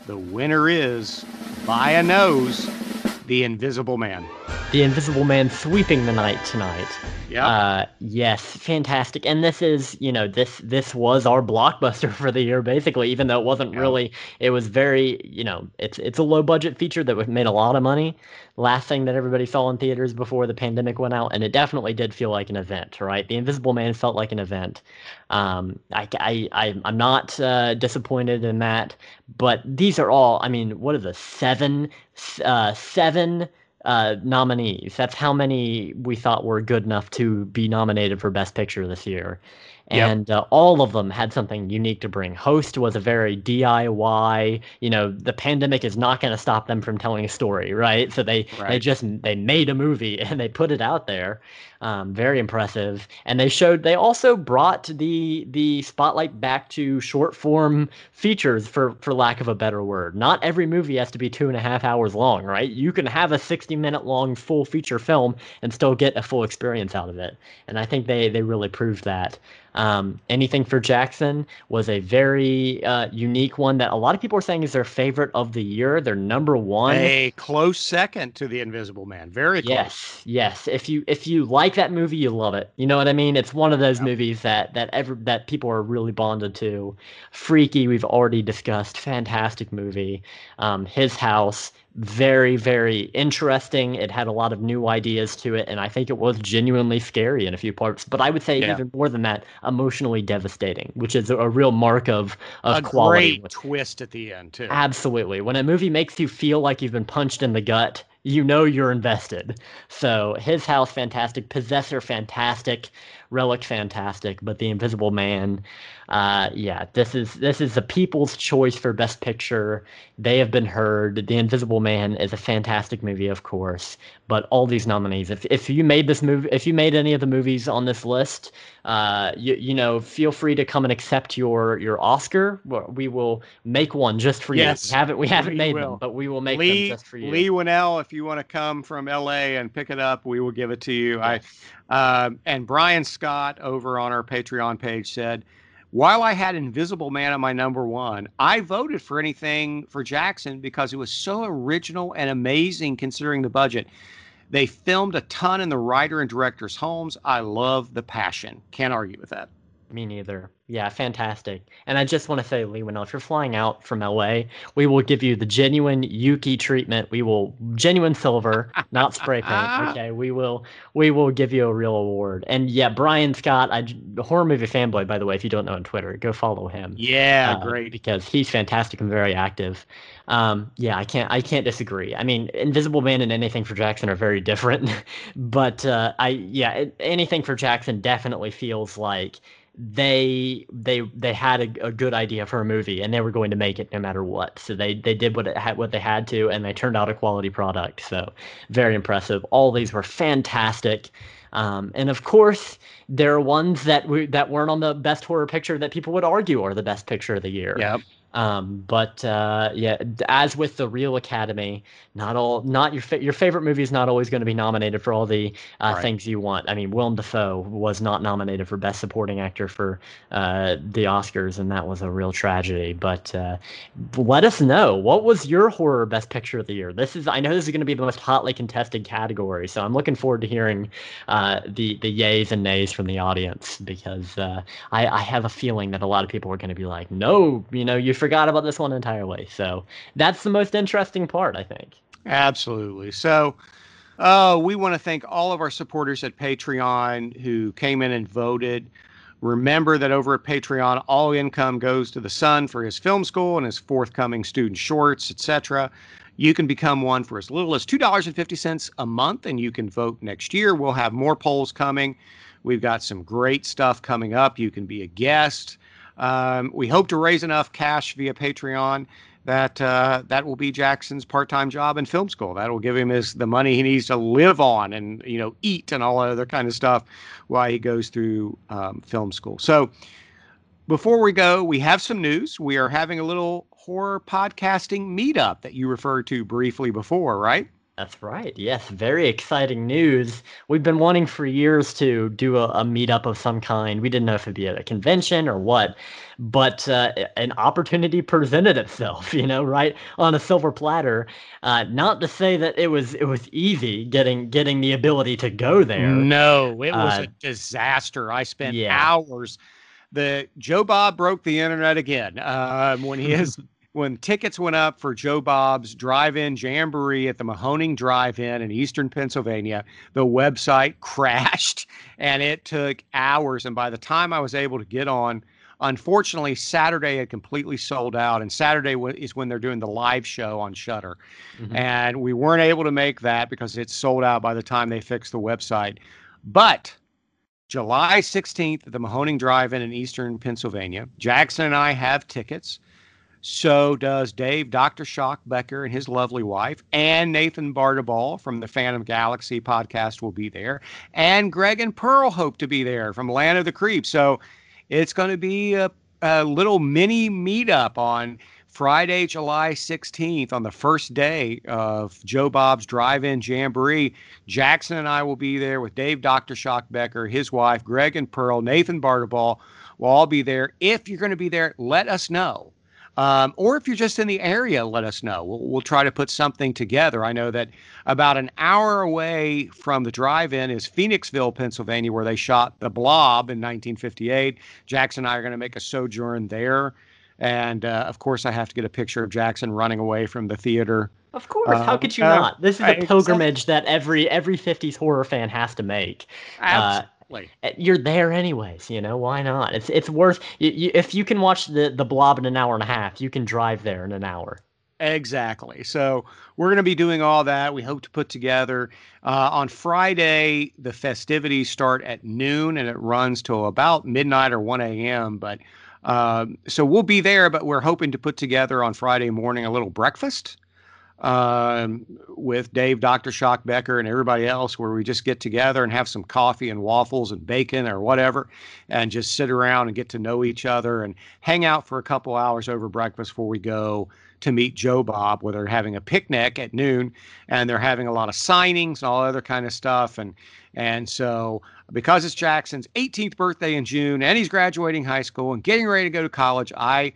the winner is, by a nose, The Invisible Man. The Invisible Man sweeping the night tonight. Yeah. Uh, yes, fantastic. And this is, you know, this this was our blockbuster for the year, basically. Even though it wasn't Yeah. really, it was very, you know, it's it's a low budget feature that made a lot of money. Last thing that everybody saw in theaters before the pandemic went out, and it definitely did feel like an event, right? The Invisible Man felt like an event. Um, I, I, I I'm not uh, disappointed in that, but these are all. I mean, what are the seven, uh, seven uh, nominees. That's how many we thought were good enough to be nominated for Best Picture this year. Yep. And uh, all of them had something unique to bring. Host was a very DIY. You know, the pandemic is not going to stop them from telling a story, right? So they they just they made a movie and they put it out there. Um, very impressive. And they showed they also brought the the spotlight back to short form features for for lack of a better word. Not every movie has to be two and a half hours long, right? You can have a 60 minute long full feature film and still get a full experience out of it. And I think they they really proved that. Um, Anything for Jackson was a very uh, unique one that a lot of people are saying is their favorite of the year. Their number one. A close second to The Invisible Man. Very close. Yes, yes. If you if you like that movie, you love it. You know what I mean? It's one of those Yep. movies that that ever that people are really bonded to. Freaky, we've already discussed. Fantastic movie. Um, His House, very very interesting. It had a lot of new ideas to it, and I think it was genuinely scary in a few parts. But I would say Yeah. even more than that, emotionally devastating, which is a, real mark of of a quality. great twist at the end, too. Absolutely. When a movie makes you feel like you've been punched in the gut, you know you're invested. So his house, fantastic. Possessor, fantastic. Relic, fantastic. But the Invisible Man, uh, yeah, this is this is the people's choice for Best Picture. They have been heard. The Invisible Man is a fantastic movie, of course. But all these nominees, if if you made this movie, if you made any of the movies on this list, uh, you you know, feel free to come and accept your your Oscar. We will make one just for Yes, you. We haven't we haven't we made will. them, but we will make Lee, them just for you. Leigh Whannell, if you want to come from LA and pick it up, we will give it to you. I um and Brian Scott over on our Patreon page said, while I had Invisible Man on my number one, I voted for anything for Jackson because it was so original and amazing considering the budget. They filmed a ton in the writer and director's homes. I love the passion. Can't argue with that. Me neither. Yeah, fantastic. And I just want to say, Leigh Whannell, if you're flying out from LA, we will give you the genuine Yuki treatment. We will genuine silver, not spray paint. Okay, we will we will give you a real award. And yeah, Brian Scott, I horror movie fanboy, by the way. If you don't know on Twitter, go follow him. Yeah, uh, great. because he's fantastic and very active. Um, yeah, I can't I can't disagree. I mean, Invisible Man and Anything for Jackson are very different, but uh, I yeah, it, Anything for Jackson definitely feels like they they they had a, a good idea for a movie and they were going to make it no matter what. So they they did what it had what they had to and they turned out a quality product. So very impressive. All these were fantastic. Um, and of course, there are ones that we, that weren't on the best horror picture that people would argue are the best picture of the year. Yep. Um, but uh, yeah, as with the real Academy, not all, not your fa- your favorite movie is not always going to be nominated for all the uh, Right. things you want. I mean, Willem Dafoe was not nominated for Best Supporting Actor for uh, the Oscars, and that was a real tragedy. But uh, let us know what was your horror Best Picture of the year. This is I know this is going to be the most hotly contested category, so I'm looking forward to hearing uh, the the yays and nays from the audience because uh, I, I have a feeling that a lot of people are going to be like, no, you know, you forgot about this one entirely. So that's the most interesting part, I think. Absolutely. So, uh, we want to thank all of our supporters at Patreon who came in and voted. Remember that over at Patreon, all income goes to the son for his film school and his forthcoming student shorts, etc. You can become one for as little as $2.50 a month, and you can vote next year. We'll have more polls coming. We've got some great stuff coming up. You can be a guest. Um, we hope to raise enough cash via Patreon that uh, that will be Jackson's part-time job in film school. That will give him his the money he needs to live on and you know eat and all that other kind of stuff while he goes through um, film school. So before we go, we have some news. We are having a little horror podcasting meetup that you referred to briefly before, right? That's right. Yes, very exciting news. We've been wanting for years to do a, a meetup of some kind. We didn't know if it'd be at a convention or what, but uh, an opportunity presented itself. You know, right on a silver platter. Uh, not to say that it was it was easy getting getting the ability to go there. No, it was uh, a disaster. I spent yeah. hours. The Joe Bob broke the internet again um, when he is when tickets went up for Joe Bob's drive-in jamboree at the Mahoning Drive-In in Eastern Pennsylvania, the website crashed and it took hours. And by the time I was able to get on, unfortunately, Saturday had completely sold out, and Saturday is when they're doing the live show on Shudder, mm-hmm. and we weren't able to make that because it's sold out by the time they fixed the website. But July 16th at the Mahoning Drive-In in Eastern Pennsylvania, Jackson and I have tickets. So does Dave, Dr. Shock Becker, and his lovely wife, and Nathan Bardabal from the Phantom Galaxy podcast will be there, and Greg and Pearl hope to be there from Land of the Creeps. So it's going to be a, a little mini meetup on Friday, July 16th, on the first day of Joe Bob's Drive In Jamboree. Jackson and I will be there with Dave, Dr. Shock Becker, his wife, Greg and Pearl, Nathan Bardabal will all be there. If you're going to be there, let us know. Um, or if you're just in the area, let us know. We'll, we'll, try to put something together. I know that about an hour away from the drive in is Phoenixville, Pennsylvania, where they shot The Blob in 1958. Jackson and I are going to make a sojourn there. And uh, of course, I have to get a picture of Jackson running away from the theater. Of course, how could you uh, not? This is a pilgrimage that every every 50s horror fan has to make. Uh, Exactly. Eh, you're there anyways, you know. Why not? It's it's worth you, you, if you can watch the the Blob in an hour and a half, you can drive there in an hour. Exactly. So we're going to be doing all that. We hope to put together uh, on Friday. The festivities start at noon and it runs till about midnight or 1 a.m. But uh, so we'll be there, but we're hoping to put together on Friday morning a little breakfast um, with Dave, Dr. Shock Becker, and everybody else, where we just get together and have some coffee and waffles and bacon or whatever, and just sit around and get to know each other and hang out for a couple hours over breakfast before we go to meet Joe Bob, where they're having a picnic at noon and they're having a lot of signings and all other kind of stuff. And and so because it's Jackson's 18th birthday in June and he's graduating high school and getting ready to go to college, I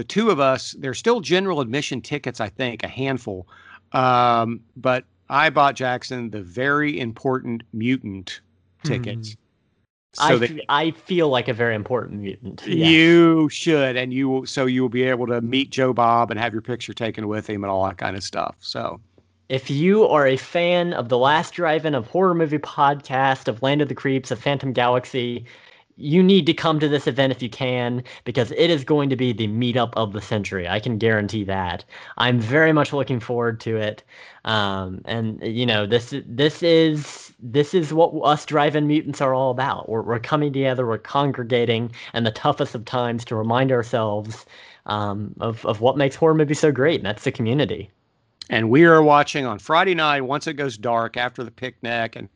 the two of us, there's still general admission tickets, I think, a handful. Um, but I bought Jackson the very important mutant tickets. Mm. So I, that, I feel like a very important mutant. Yes. You should, and you will, so you will be able to meet Joe Bob and have your picture taken with him and all that kind of stuff. So, if you are a fan of the Last Drive-In of horror movie podcast of Land of the Creeps of Phantom Galaxy, you need to come to this event if you can because it is going to be the meetup of the century. I can guarantee that. I'm very much looking forward to it. Um, and you know, this this is this is what us drive-in mutants are all about. We're we're coming together, we're congregating, and the toughest of times to remind ourselves um, of of what makes horror movies so great, and that's the community. And we are watching on Friday night once it goes dark after the picnic and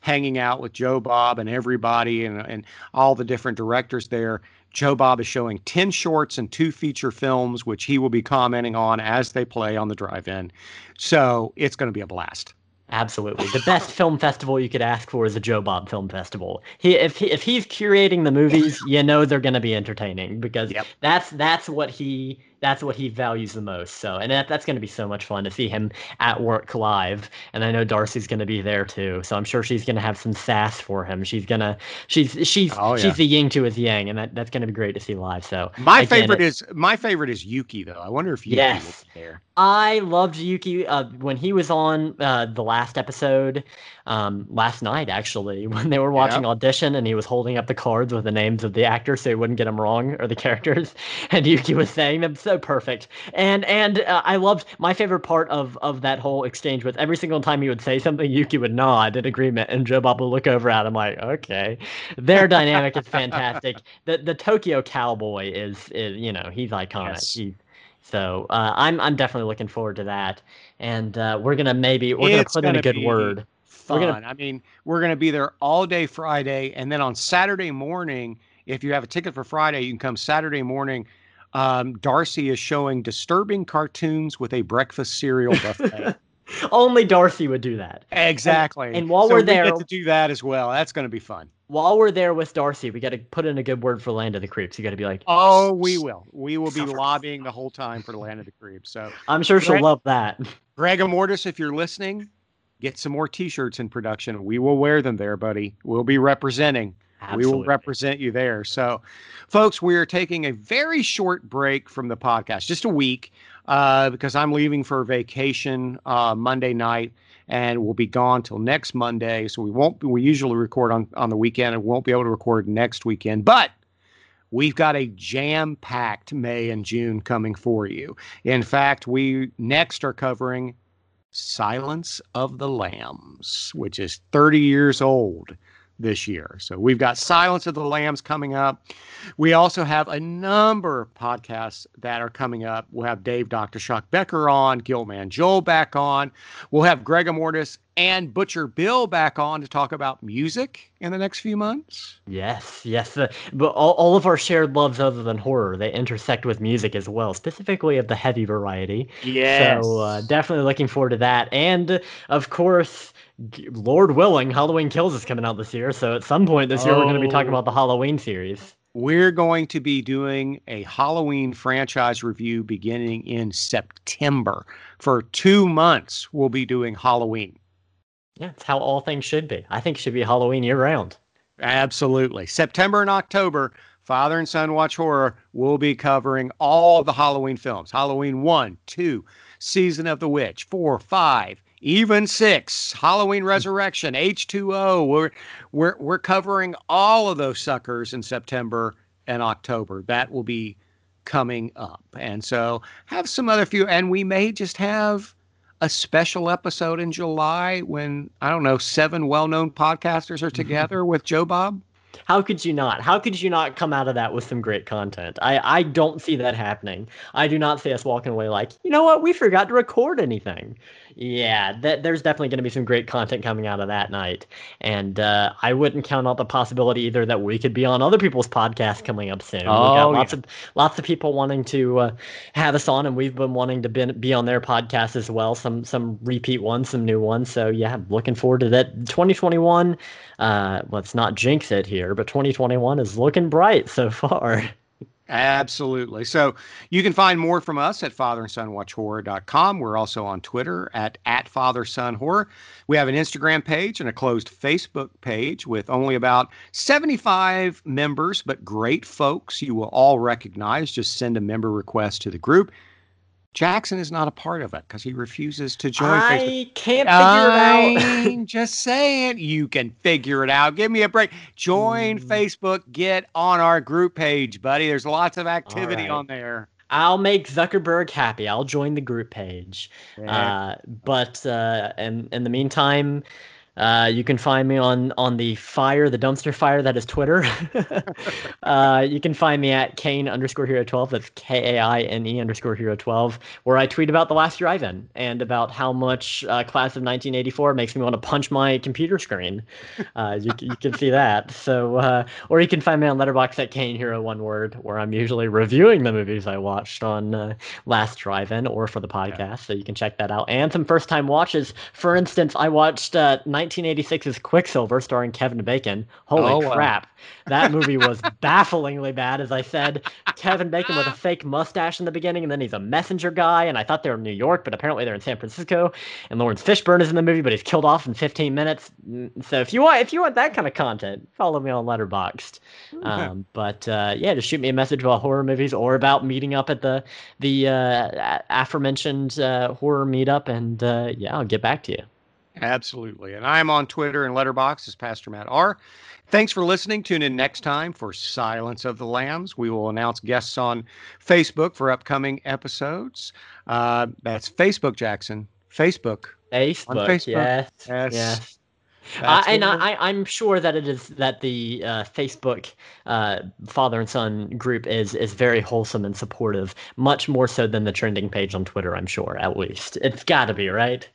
hanging out with Joe Bob and everybody and, and all the different directors there. Joe Bob is showing 10 shorts and two feature films, which he will be commenting on as they play on the drive in. So it's going to be a blast. Absolutely, the best film festival you could ask for is a Joe Bob Film Festival. He, if he, if he's curating the movies, you know they're going to be entertaining because yep. that's that's what he that's what he values the most. So, and that, that's going to be so much fun to see him at work live. And I know Darcy's going to be there too. So I'm sure she's going to have some sass for him. She's gonna, she's she's oh, yeah. she's the yin to his yang, and that, that's going to be great to see live. So my again, favorite it, is my favorite is Yuki though. I wonder if Yuki yes, there. I loved Yuki uh, when he was on uh, the last episode um, last night actually when they were watching yep. audition and he was holding up the cards with the names of the actors so he wouldn't get them wrong or the characters. And Yuki was saying them. So perfect. And and uh, I loved my favorite part of of that whole exchange was every single time he would say something Yuki would nod in agreement and Joe Bob would look over at him like okay. Their dynamic is fantastic. The the Tokyo Cowboy is, is you know he's iconic. Yes. he, so uh, I'm I'm definitely looking forward to that, and uh, we're gonna maybe we're it's gonna put in a good be, word fun. Gonna, I mean, we're going to be there all day Friday, and then on Saturday morning, if you have a ticket for Friday, you can come Saturday morning. Um, Darcy is showing disturbing cartoons with a breakfast cereal buffet. Only Darcy would do that. exactly. And, and while So we're there, we to do that as well. That's going to be fun. while we're there with Darcy, we got to put in a good word for Land of the Creeps. You got to be like, Oh, we will. We will be lobbying the whole time for the Land of the Creeps. So, I'm sure she'll Greg- love that. Greg Mortis, if you're listening, get some more T-shirts in production. We will wear them there, buddy. We'll be representing. We will represent you there. So, folks, we are taking a very short break from the podcast, just a week, uh, because I'm leaving for vacation uh, Monday night, and we'll be gone till next Monday. So we won't. We usually record on on the weekend, and won't be able to record next weekend, but. We've got a jam packed May and June coming for you. In fact, we next are covering Silence of the Lambs, which is 30 years old this year. So we've got Silence of the Lambs coming up. We also have a number of podcasts that are coming up. We'll have Dave Dr. Shock Becker on, Gilman Joel back on. We'll have Greg Amortis and Butcher Bill back on to talk about music in the next few months. Yes, yes. Uh, but all, all of our shared loves, other than horror, they intersect with music as well, specifically of the heavy variety. Yes. So uh, definitely looking forward to that. And uh, of course, Lord willing, Halloween Kills is coming out this year. So at some point this year, we're going to be talking Oh. about the Halloween series. We're going to be doing a Halloween franchise review beginning in September. For two months, we'll be doing Halloween. Yeah, it's how all things should be. I think it should be Halloween year round. Absolutely. September and October, Father and Son Watch Horror will be covering all the Halloween films Halloween 1, 2, Season of the Witch, 4, 5, even 6, Halloween hmm. Resurrection, H2O. We're, we're, we're covering all of those suckers in September and October. That will be coming up. And so have some other few, and we may just have a special episode in July when I don't know seven well-known podcasters are together with Joe Bob. How could you not? How could you not come out of that with some great content? I, I don't see that happening. I do not see us walking away like, you know what, we forgot to record anything. Yeah, that, there's definitely going to be some great content coming out of that night. And uh, I wouldn't count out the possibility either that we could be on other people's podcasts coming up soon. Oh, lots yeah. of lots of people wanting to uh, have us on, and we've been wanting to be, be on their podcast as well. Some some repeat ones, some new ones. So yeah, looking forward to that. 2021. Uh, let's not jinx it here, but 2021 is looking bright so far. Absolutely. So you can find more from us at fatherandsonwatchhorror.com. We're also on Twitter at, at fathersonhorror. We have an Instagram page and a closed Facebook page with only about 75 members, but great folks you will all recognize. Just send a member request to the group. Jackson is not a part of it because he refuses to join Facebook. I can't figure it out. I'm just saying, you can figure it out. Give me a break. Join Mm. Facebook. Get on our group page, buddy. There's lots of activity right. on there. I'll make Zuckerberg happy. I'll join the group page. Uh, but uh, in in the meantime, uh, you can find me on on the fire, the dumpster fire that is Twitter. uh, you can find me at Kaine underscore hero twelve. That's K A I N E underscore hero twelve, where I tweet about the last drive-in and about how much uh, class of 1984 makes me want to punch my computer screen. Uh, you, you can see that. So, uh, or you can find me on Letterboxd at Kaine Hero One Word, where I'm usually reviewing the movies I watched on uh, last drive-in or for the podcast. So you can check that out. And some first-time watches. For instance, I watched uh, 1986's Quicksilver, starring Kevin Bacon. Holy Oh, wow. crap! That movie was bafflingly bad. As I said, Kevin Bacon with a fake mustache in the beginning, and then he's a messenger guy. And I thought they were in New York, but apparently they're in San Francisco. And Laurence Fishburne is in the movie, but he's killed off in 15 minutes. Mm, So if you want, if you want that kind of content, follow me on Letterboxd. Um, but uh, yeah, just shoot me a message about horror movies or about meeting up at the the uh, aforementioned uh, horror meetup, and uh, yeah, I'll get back to you. Absolutely. And I'm on Twitter and Letterboxd as Pastor Matt R. Thanks for listening. Tune in next time for Silence of the Lambs. We will announce guests on Facebook for upcoming episodes. Uh, that's Facebook, Jackson. Facebook. Facebook, Facebook. yes, Yes. yes. I, and I, I'm sure that it is that the uh, Facebook uh, father and son group is is very wholesome and supportive, much more so than the trending page on Twitter. I'm sure, at least it's got to be right.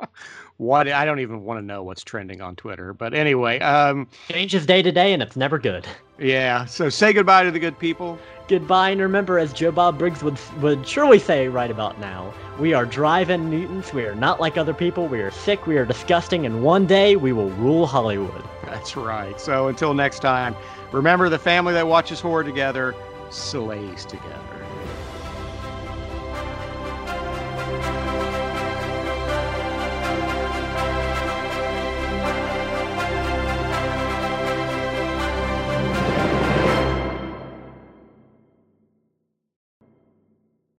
what I don't even want to know what's trending on Twitter. But anyway, um, Changes day to day, and it's never good. Yeah. So say goodbye to the good people. Goodbye, and remember, as Joe Bob Briggs would would surely say right about now, we are drive-in Newtons. We are not like other people. We are sick. We are disgusting, and one day we will rule Hollywood. That's right. So until next time, remember the family that watches horror together slays together.